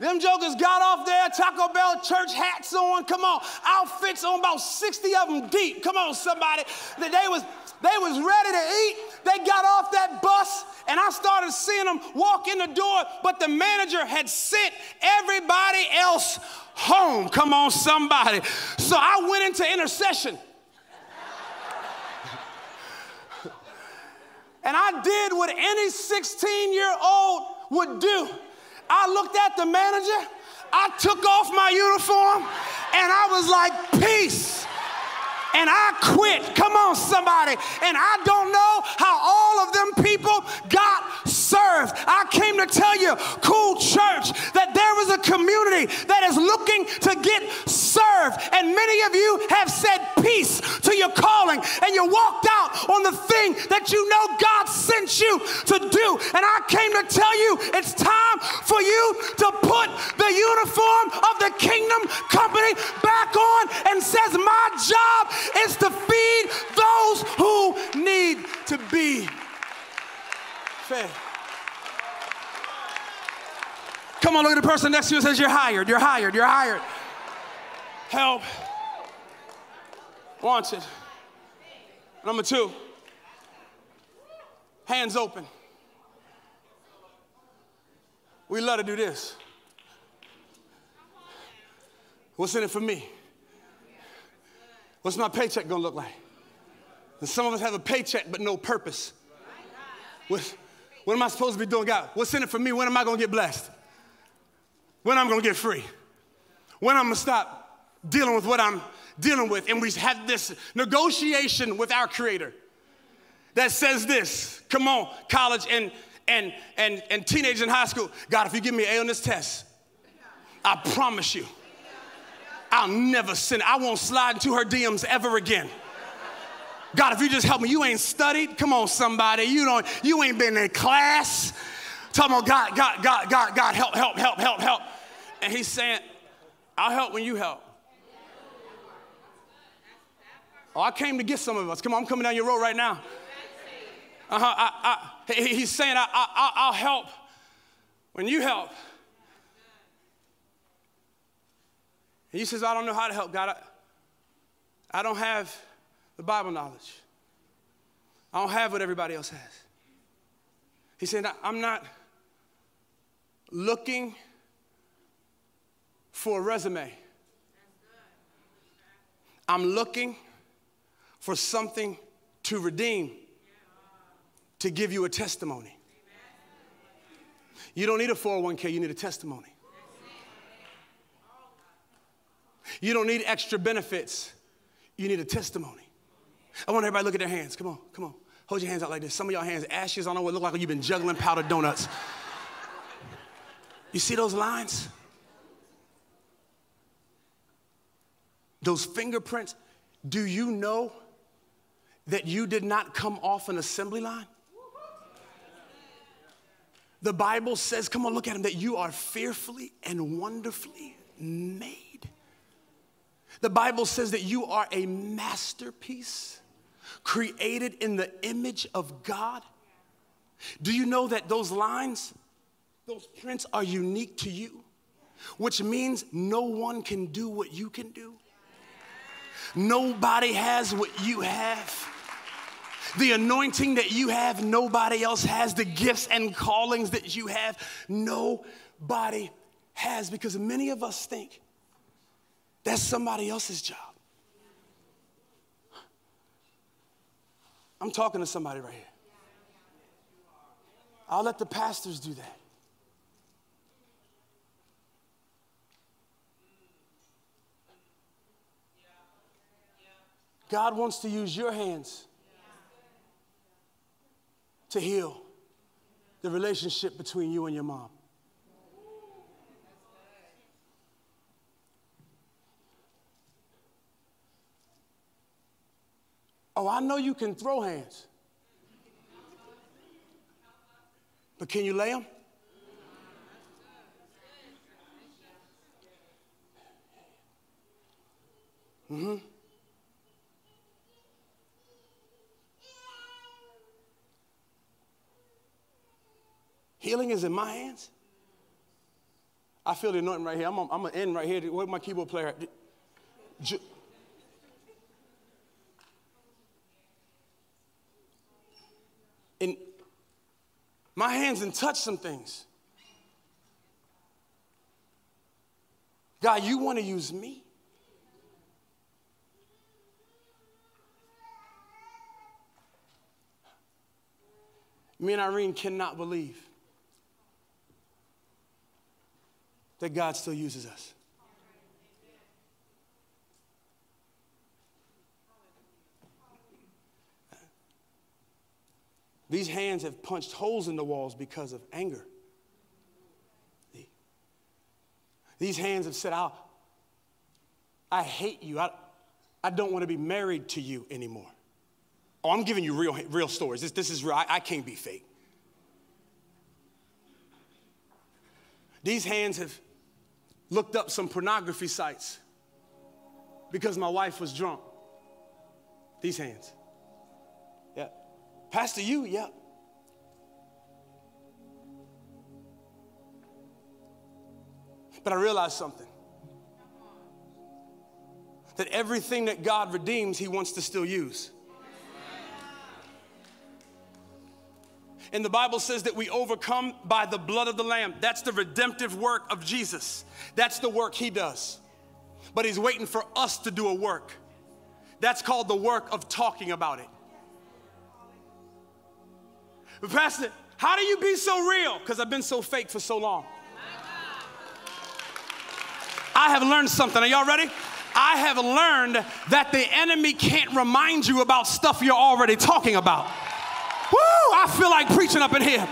Them jokers got off there, Taco Bell church hats on, come on, outfits on, about 60 of them deep. Come on, somebody. They was, they was ready to eat. They got off that bus, and I started seeing them walk in the door, but the manager had sent everybody else home. Come on, somebody. So I went into intercession. And I did what any 16 year old would do. I looked at the manager, I took off my uniform, and I was like, Peace and I quit. Come on, somebody. And I don't know how all of them people got served. I came to tell you, cool church, that there is a community that is looking to get served. And many of you have said peace to your calling and you walked out on the thing that you know God sent you to do. And I came to tell you it's time for you to put the uniform of the kingdom company back on and says, My job is to feed those who need to be fed. Come on, look at the person next to you and says, You're hired, you're hired, you're hired. Help. Wanted. Number two, hands open. We love to do this. What's in it for me? What's my paycheck gonna look like? And some of us have a paycheck but no purpose. What, what am I supposed to be doing, God? What's in it for me? When am I gonna get blessed? When I'm gonna get free? When I'm gonna stop dealing with what I'm dealing with? And we have this negotiation with our Creator that says this come on, college and, and, and, and teenagers in high school. God, if you give me an A on this test, I promise you, I'll never sin. I won't slide into her DMs ever again. God, if you just help me, you ain't studied. Come on, somebody. You don't, you ain't been in class. Talking about God, God, God, God, God, help, help, help, help, help. And he's saying, I'll help when you help. Oh, I came to get some of us. Come on, I'm coming down your road right now. Uh-huh, I, I, he's saying, I, I, I'll help when you help. And he says, I don't know how to help God. I, I don't have the Bible knowledge. I don't have what everybody else has. He said, I'm not looking for a resume. I'm looking for something to redeem, to give you a testimony. You don't need a 401k, you need a testimony. You don't need extra benefits, you need a testimony. I want everybody to look at their hands. Come on, come on. Hold your hands out like this. Some of y'all hands ashes. I don't know what look like you've been juggling powdered donuts. You see those lines? Those fingerprints. Do you know that you did not come off an assembly line? The Bible says, come on, look at him, that you are fearfully and wonderfully made. The Bible says that you are a masterpiece created in the image of God. Do you know that those lines Those prints are unique to you, which means no one can do what you can do. Nobody has what you have. The anointing that you have, nobody else has. The gifts and callings that you have, nobody has. Because many of us think that's somebody else's job. I'm talking to somebody right here. I'll let the pastors do that. God wants to use your hands to heal the relationship between you and your mom. Oh, I know you can throw hands. But can you lay them? Mm-hmm. Healing is in my hands. I feel the anointing right here. I'm, going to end right here. Where's my keyboard player? And my hands and touch some things. God, you want to use me? Me and Irene cannot believe that God still uses us. These hands have punched holes in the walls because of anger. These hands have said, I, I hate you. I, I don't want to be married to you anymore. Oh, I'm giving you real, real stories. This, this is real. I, I can't be fake. These hands have looked up some pornography sites because my wife was drunk. These hands. Yeah. Pastor, you? Yeah. But I realized something that everything that God redeems, He wants to still use. And the Bible says that we overcome by the blood of the Lamb. That's the redemptive work of Jesus. That's the work He does. But He's waiting for us to do a work. That's called the work of talking about it. But Pastor, how do you be so real? Because I've been so fake for so long. I have learned something. Are y'all ready? I have learned that the enemy can't remind you about stuff you're already talking about. Woo! I feel like preaching up in here.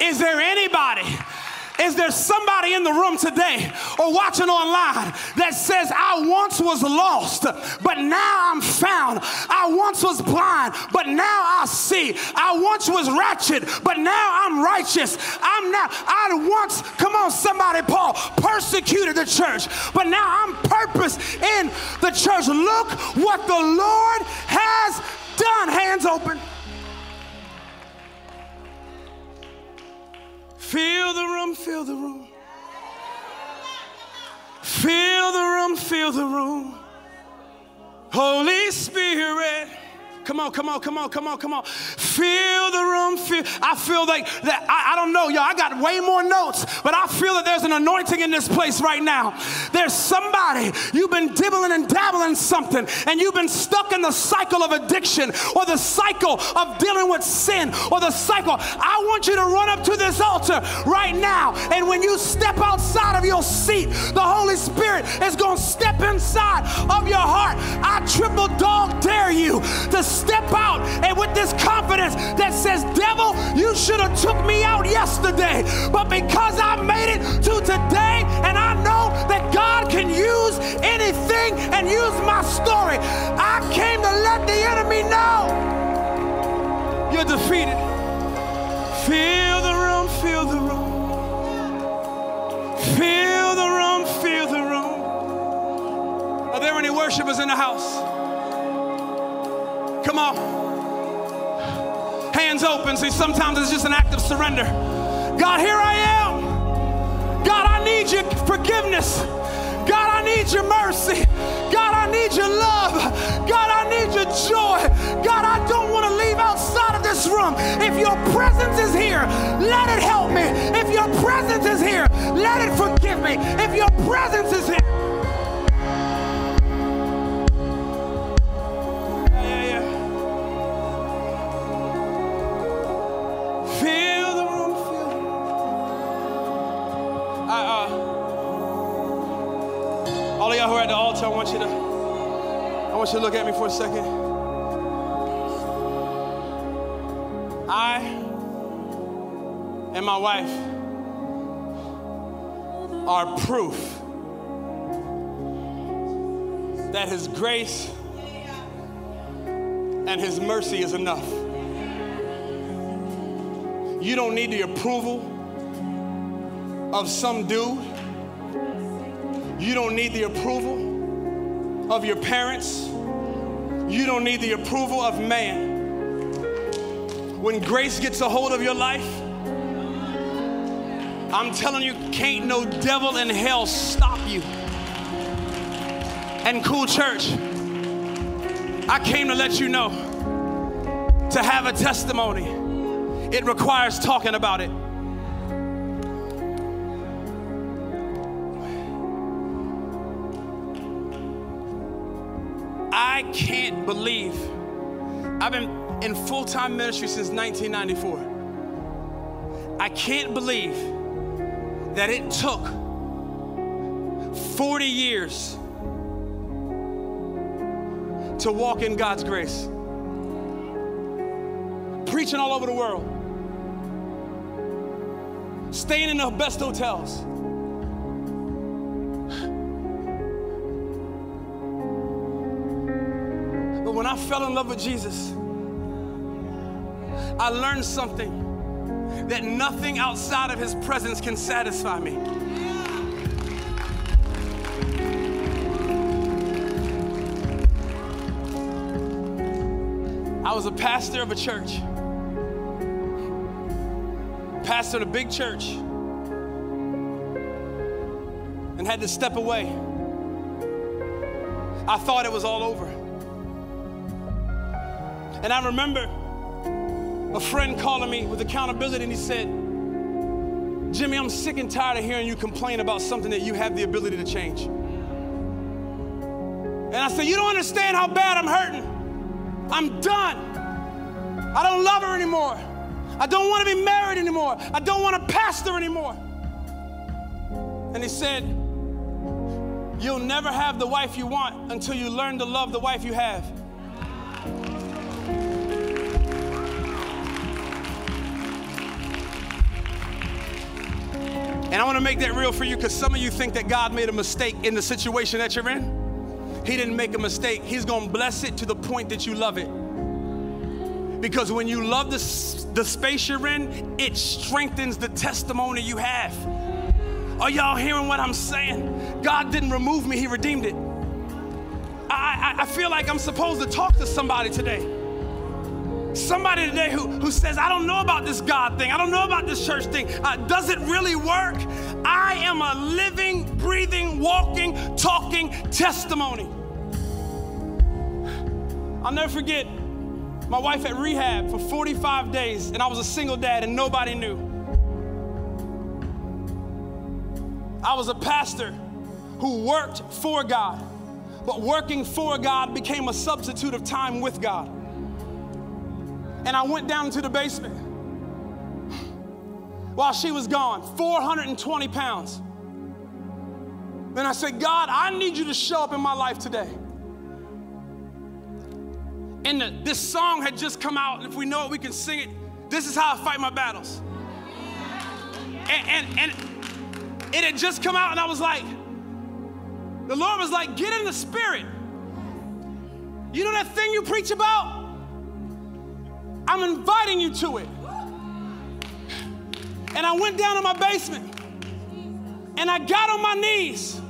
Is there anybody is there somebody in the room today or watching online that says, I once was lost, but now I'm found? I once was blind, but now I see. I once was wretched, but now I'm righteous. I'm now, I once, come on, somebody, Paul, persecuted the church, but now I'm purpose in the church. Look what the Lord has done. Hands open. Fill the room, fill the room. Fill the room, fill the room. Holy Spirit. Come on, come on, come on, come on, come on. Feel the room. Feel. I feel like that. I, I don't know, y'all. I got way more notes, but I feel that there's an anointing in this place right now. There's somebody you've been dibbling and dabbling something, and you've been stuck in the cycle of addiction or the cycle of dealing with sin or the cycle. I want you to run up to this altar right now, and when you step outside of your seat, the Holy Spirit is going to step inside of your heart. I triple dog dare you to step out and with this confidence that says, Devil, you should have took me out yesterday. But because I made it to today and I know that God can use anything and use my story, I came to let the enemy know you're defeated. Feel the room, feel the room. Feel the room, feel the room. Are there any worshipers in the house? Come on. Hands open. See, sometimes it's just an act of surrender. God, here I am. God, I need your forgiveness. God, I need your mercy. God, I need your love. God, I need your joy. God, I don't want to leave outside of this room. If your presence is here, let it help me. If your presence is here, let it forgive me. If your presence is here, y'all who are at the altar, I want you to, I want you to look at me for a second. I and my wife are proof that His grace and His mercy is enough. You don't need the approval of some dude. You don't need the approval of your parents. You don't need the approval of man. When grace gets a hold of your life, I'm telling you, can't no devil in hell stop you. And cool church, I came to let you know to have a testimony, it requires talking about it. Can't believe I've been in full time ministry since 1994. I can't believe that it took 40 years to walk in God's grace. Preaching all over the world, staying in the best hotels. Fell in love with Jesus, I learned something that nothing outside of his presence can satisfy me. I was a pastor of a church, pastor of a big church, and had to step away. I thought it was all over. And I remember a friend calling me with accountability, and he said, Jimmy, I'm sick and tired of hearing you complain about something that you have the ability to change. And I said, You don't understand how bad I'm hurting. I'm done. I don't love her anymore. I don't want to be married anymore. I don't want to pastor anymore. And he said, You'll never have the wife you want until you learn to love the wife you have. I want to make that real for you because some of you think that God made a mistake in the situation that you're in. He didn't make a mistake. He's going to bless it to the point that you love it. Because when you love the, the space you're in, it strengthens the testimony you have. Are y'all hearing what I'm saying? God didn't remove me, He redeemed it. I, I, I feel like I'm supposed to talk to somebody today. Somebody today who, who says, I don't know about this God thing. I don't know about this church thing. Uh, does it really work? I am a living, breathing, walking, talking testimony. I'll never forget my wife at rehab for 45 days, and I was a single dad, and nobody knew. I was a pastor who worked for God, but working for God became a substitute of time with God and I went down to the basement while she was gone, 420 pounds. Then I said, God, I need you to show up in my life today. And the, this song had just come out, and if we know it, we can sing it. This is how I fight my battles. And, and, and it had just come out, and I was like, the Lord was like, get in the spirit. You know that thing you preach about? I'm inviting you to it. And I went down to my basement and I got on my knees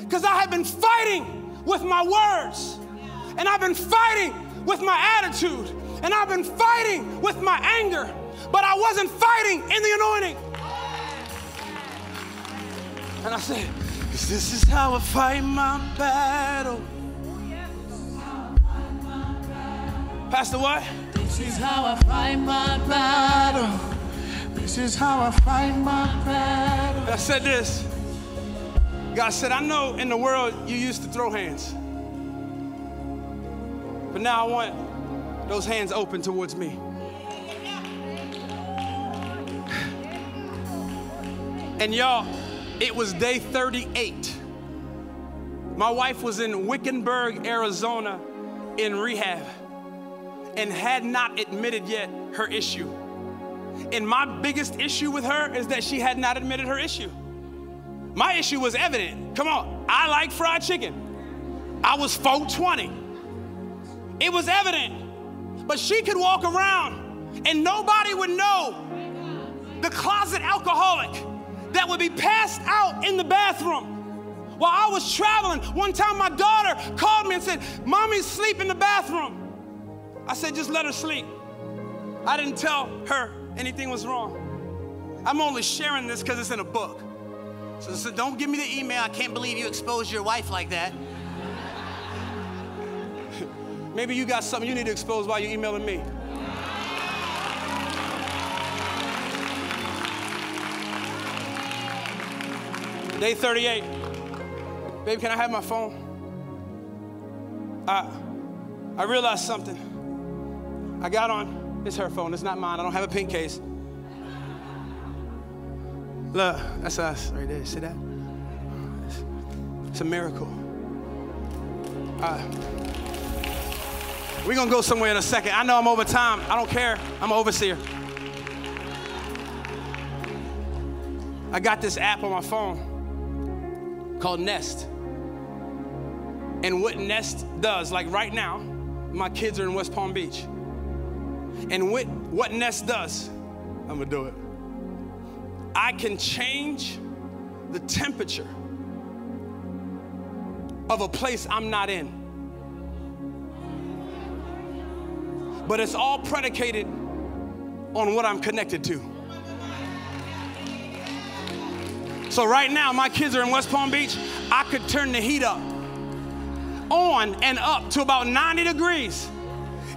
because I had been fighting with my words and I've been fighting with my attitude and I've been fighting with my anger, but I wasn't fighting in the anointing. And I said, this is how I fight my battle. Pastor, what? This is how I fight my battle. This is how I fight my battle. I said this. God said, I know in the world you used to throw hands. But now I want those hands open towards me. And y'all, it was day 38. My wife was in Wickenburg, Arizona in rehab and had not admitted yet her issue. And my biggest issue with her is that she had not admitted her issue. My issue was evident. Come on, I like fried chicken. I was 420. It was evident. But she could walk around and nobody would know the closet alcoholic that would be passed out in the bathroom. While I was traveling, one time my daughter called me and said, Mommy's asleep in the bathroom. I said, just let her sleep. I didn't tell her anything was wrong. I'm only sharing this because it's in a book. So, so don't give me the email. I can't believe you exposed your wife like that. <laughs> Maybe you got something you need to expose while you're emailing me. Day 38. Babe, can I have my phone? I, I realized something. I got on, it's her phone, it's not mine. I don't have a pink case. Look, that's us right there. See that? It's, it's a miracle. Uh, we're gonna go somewhere in a second. I know I'm over time. I don't care. I'm an overseer. I got this app on my phone called Nest. And what Nest does, like right now, my kids are in West Palm Beach. And what, what Nest does, I'm gonna do it. I can change the temperature of a place I'm not in. But it's all predicated on what I'm connected to. So right now, my kids are in West Palm Beach. I could turn the heat up on and up to about 90 degrees.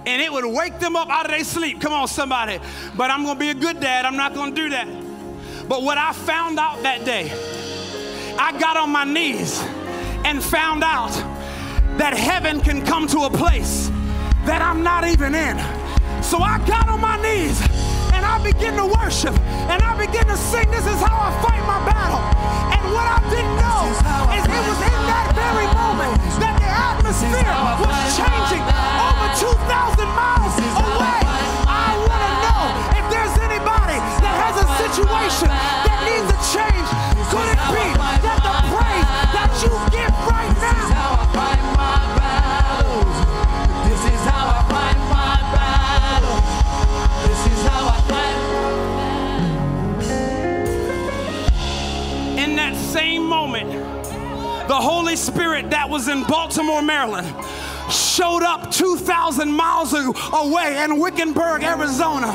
And it would wake them up out of their sleep. Come on, somebody. But I'm gonna be a good dad. I'm not gonna do that. But what I found out that day, I got on my knees and found out that heaven can come to a place that I'm not even in. So I got on my knees I begin to worship and I begin to sing. This is how I fight my battle. And what I didn't know is it was in that very moment that the atmosphere was changing over 2,000 miles away. I want to know if there's anybody that has a situation that needs a change. Could it be the Holy Spirit that was in Baltimore, Maryland, showed up 2,000 miles away in Wickenburg, Arizona.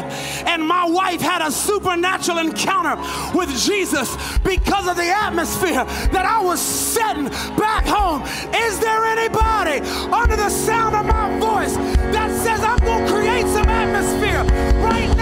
And my wife had a supernatural encounter with Jesus because of the atmosphere that I was setting back home. Is there anybody under the sound of my voice that says, I'm going to create some atmosphere right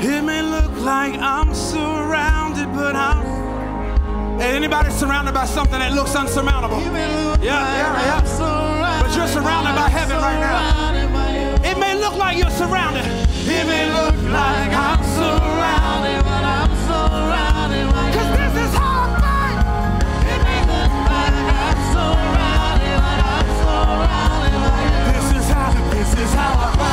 It may look like I'm surrounded, but I'm. Anybody surrounded by something that looks unsurmountable? Yeah, yeah, yeah. But you're surrounded by heaven right now. It may look like you're surrounded. It may look like I'm surrounded, but I'm surrounded. Cause this is how I fight. It may look like I'm surrounded, but I'm surrounded. This is how. This is how I fight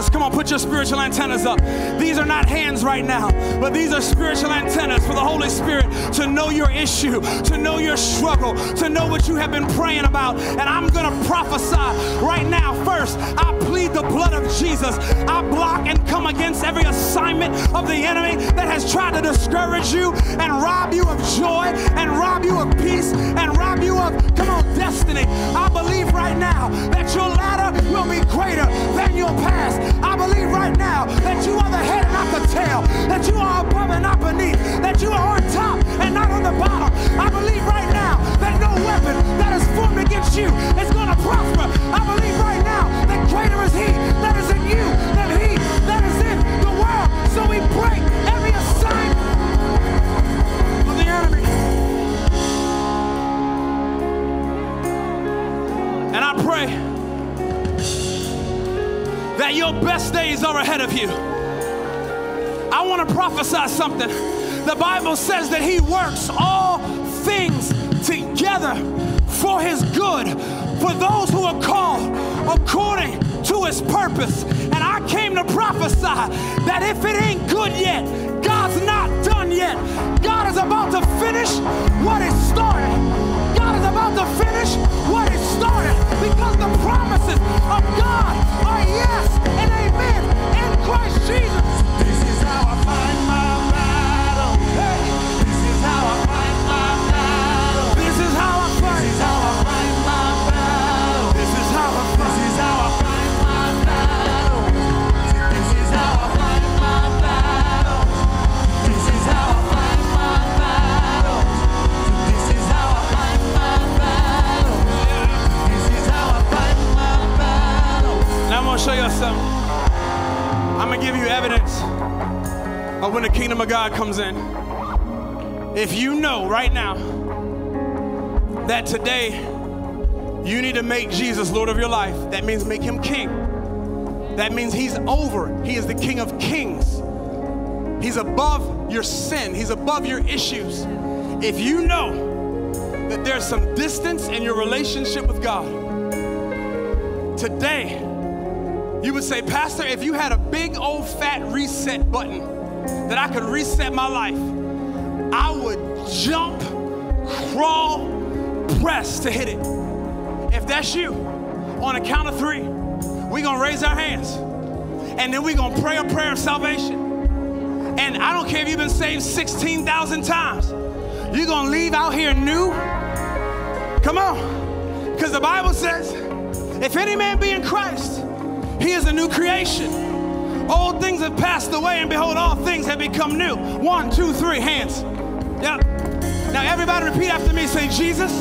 Jesus. Come on, put your spiritual antennas up. These are not hands right now, but these are spiritual antennas for the Holy Spirit to know your issue, to know your struggle, to know what you have been praying about. And I'm going to prophesy right now. First, I plead the blood of Jesus. I block and come against every assignment of the enemy that has tried to discourage you and rob you of joy and rob you of peace and rob you of, come on, destiny. I believe right now that your latter will be greater than your past. I believe right now that you are the head and not the tail, that you are above and not beneath, that you are on top and not on the bottom. I believe right now that no weapon that is formed against you is going to prosper. I believe right now that greater is He that is in you than He that is in the world. So we break every assignment of the enemy. And I pray that your best days are ahead of you. I want to prophesy something. The Bible says that He works all things together for His good, for those who are called according to His purpose. And I came to prophesy that if it ain't good yet, God's not done yet. God is about to finish what is started. God is about to finish what is started because the promises of God are yes and amen in Christ Jesus. Give you evidence of when the kingdom of God comes in. If you know right now that today you need to make Jesus Lord of your life, that means make him king. That means he's over. He is the king of kings. He's above your sin, he's above your issues. If you know that there's some distance in your relationship with God, today you would say, Pastor, if you had a big old fat reset button that I could reset my life, I would jump, crawl, press to hit it. If that's you, on a count of three, we're gonna raise our hands and then we're gonna pray a prayer of salvation. And I don't care if you've been saved 16,000 times, you're gonna leave out here new. Come on, because the Bible says, if any man be in Christ, he is a new creation. Old things have passed away, and behold, all things have become new. One, two, three, hands. Yep. Now, everybody repeat after me. Say, Jesus,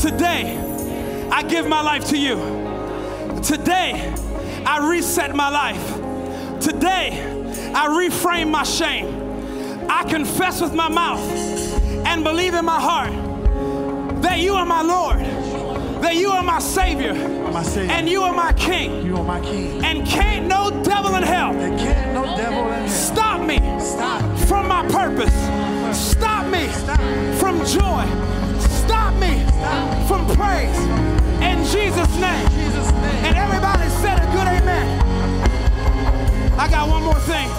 today I give my life to you. Today I reset my life. Today I reframe my shame. I confess with my mouth and believe in my heart that you are my Lord, that you are my Savior, My Savior. and you are my King. You are my king. And can't no devil in hell There can't no devil in hell. stop me Stop. from my purpose. Stop me from joy. Stop me from praise. In Jesus' name. Jesus' name. And everybody said a good amen. I got one more thing. <laughs>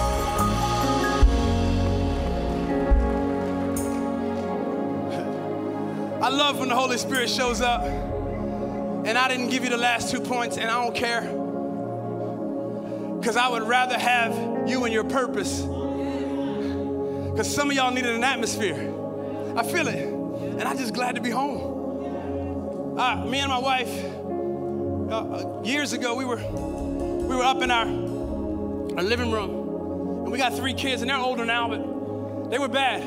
I love when the Holy Spirit shows up. And I didn't give you the last two points, and I don't care. Because I would rather have you and your purpose. Because some of y'all needed an atmosphere. I feel it. And I'm just glad to be home. Uh, me and my wife, uh, years ago, we were, we were up in our, our living room. And we got three kids, and they're older now, but they were bad.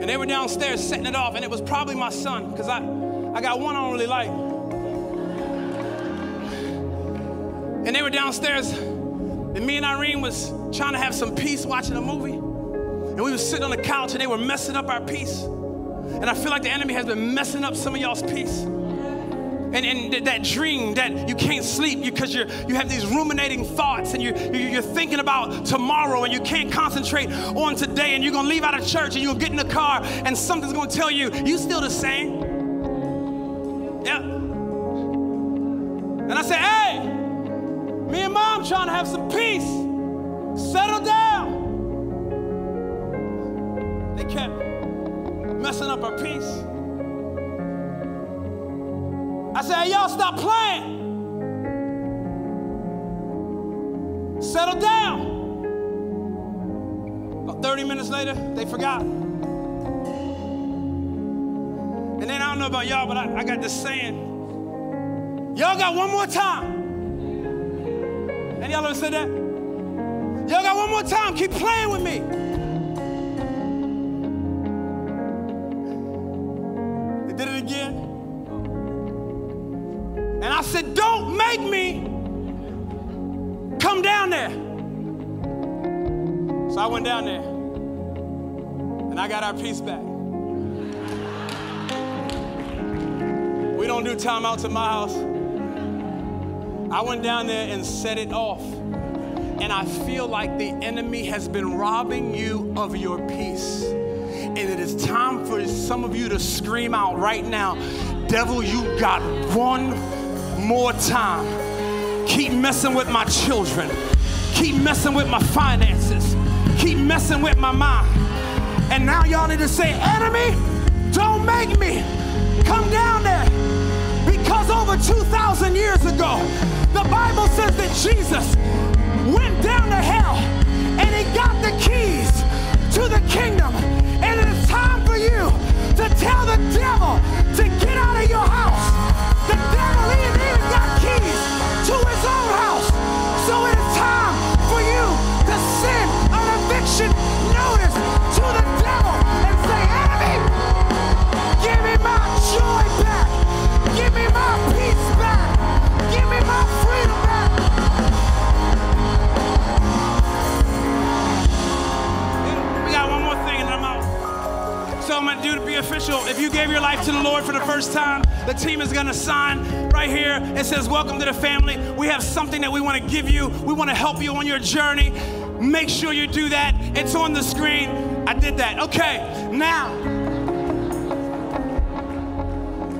And they were downstairs setting it off, and it was probably my son, because I, I got one I don't really like. And they were downstairs, and me and Irene was trying to have some peace watching a movie. And we were sitting on the couch, and they were messing up our peace. And I feel like the enemy has been messing up some of y'all's peace. And, and th- that dream that you can't sleep because you're, you have these ruminating thoughts and you, you, you're thinking about tomorrow and you can't concentrate on today and you're going to leave out of church and you'll get in the car and something's going to tell you, you still the same. Trying to have some peace. Settle down. They kept messing up our peace. I said, hey, y'all stop playing. Settle down. About 30 minutes later, they forgot. And then I don't know about y'all, but I, I got this saying. Y'all got one more time. And y'all ever said that? Y'all got one more time. Keep playing with me. They did it again. And I said, Don't make me come down there. So I went down there and I got our peace back. We don't do timeouts at my house. I went down there and set it off. And I feel like the enemy has been robbing you of your peace. And it is time for some of you to scream out right now Devil, you got one more time. Keep messing with my children. Keep messing with my finances. Keep messing with my mind. And now y'all need to say, Enemy, don't make me come down there. Because over 2,000 years ago, the Bible says that Jesus went down to hell and he got the keys to the kingdom. And it is time for you to tell the devil to get out of your house. The devil he even got keys to official. If you gave your life to the Lord for the first time, the team is gonna sign right here. It says, Welcome to the family. We have something that we wanna give you. We wanna help you on your journey. Make sure you do that. It's on the screen. I did that. Okay, now.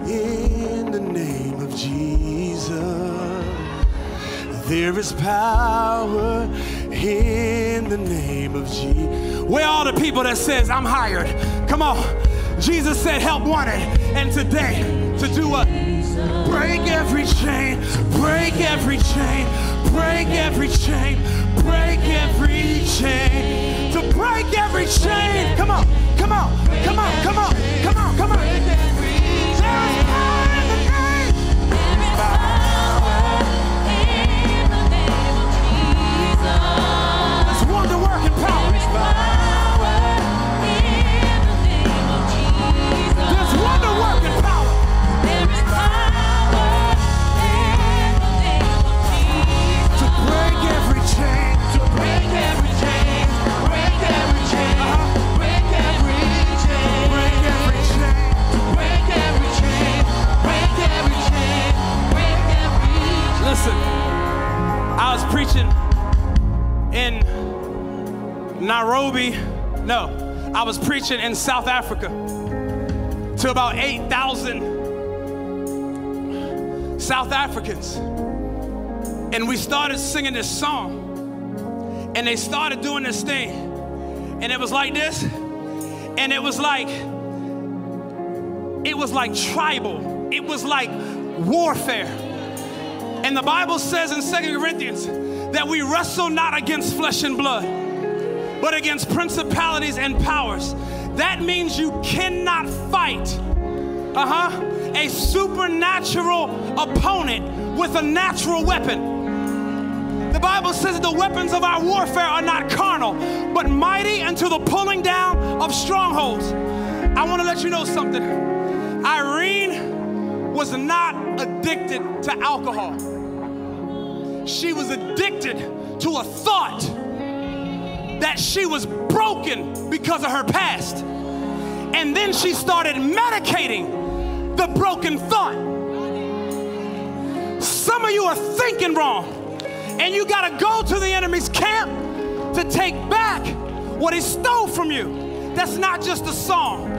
In the name of Jesus. There is power in the name of Jesus. Where are all the people that says I'm hired? Come on. Jesus said help wanted. And today, to do what? Break every chain, break every chain, break every chain, break every chain. To break every chain. Come on, come on, come on, come on, come on, come on. I was preaching in Nairobi. No, I was preaching in South Africa to about 8,000 South Africans. And we started singing this song. And they started doing this thing. And it was like this. And it was like, it was like tribal. It was like warfare. And the Bible says in 2 Corinthians that we wrestle not against flesh and blood, but against principalities and powers. That means you cannot fight, uh huh, a supernatural opponent with a natural weapon. The Bible says that the weapons of our warfare are not carnal, but mighty unto the pulling down of strongholds. I want to let you know something. Irene was not addicted to alcohol. She was addicted to a thought that she was broken because of her past. And then she started medicating the broken thought. Some of you are thinking wrong, and you got to go to the enemy's camp to take back what he stole from you. That's not just a song.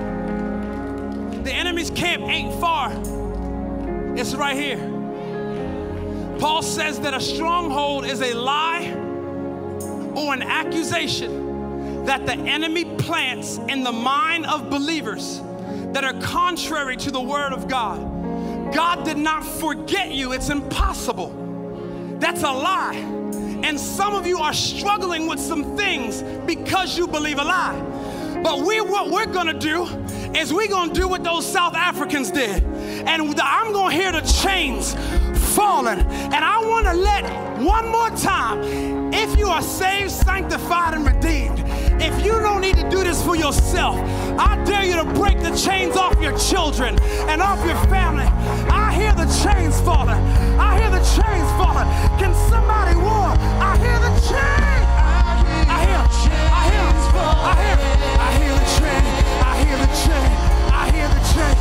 The enemy's camp ain't far, it's right here. Paul says that a stronghold is a lie or an accusation that the enemy plants in the mind of believers that are contrary to the word of God. God did not forget you, it's impossible. That's a lie. And some of you are struggling with some things because you believe a lie. But we, what we're gonna do is we're gonna do what those South Africans did. And I'm gonna hear the chains falling. And I wanna let one more time, if you are saved, sanctified, and redeemed, if you don't need to do this for yourself, I dare you to break the chains off your children and off your family. I hear the chains falling. I hear the chains falling. Can somebody war? I hear the chains. I hear, I hear, I hear, I hear the chain. I hear the chain. I hear the chain.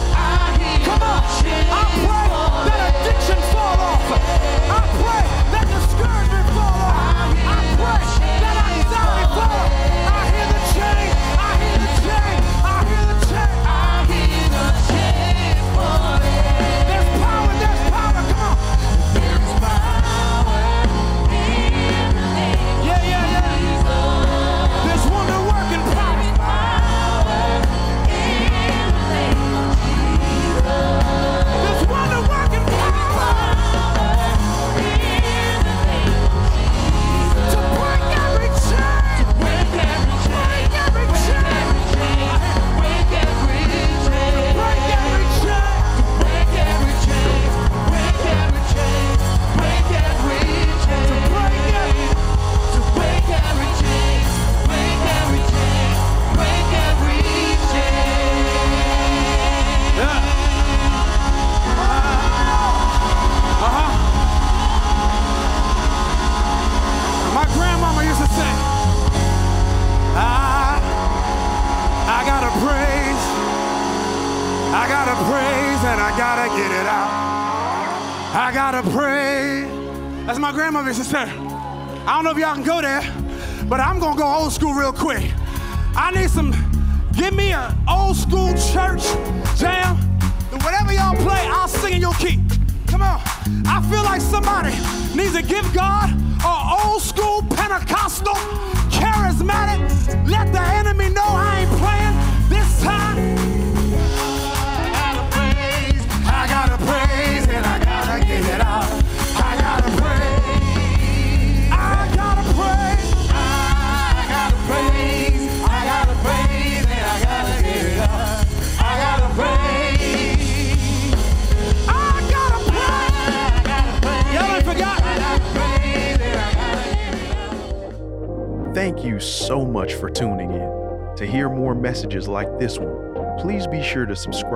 Come on, I pray addiction fall off. I pray that discouragement fall off. I pray that anxiety fall off. If y'all can go there,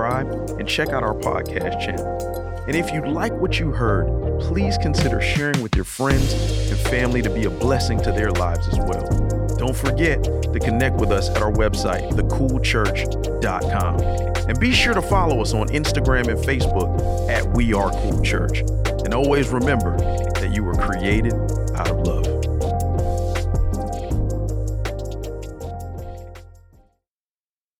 subscribe and check out our podcast channel. And if you like what you heard, please consider sharing with your friends and family to be a blessing to their lives as well. Don't forget to connect with us at our website, thecoolchurch.com. And be sure to follow us on Instagram and Facebook at We Are Cool Church. And always remember that you were created out of love.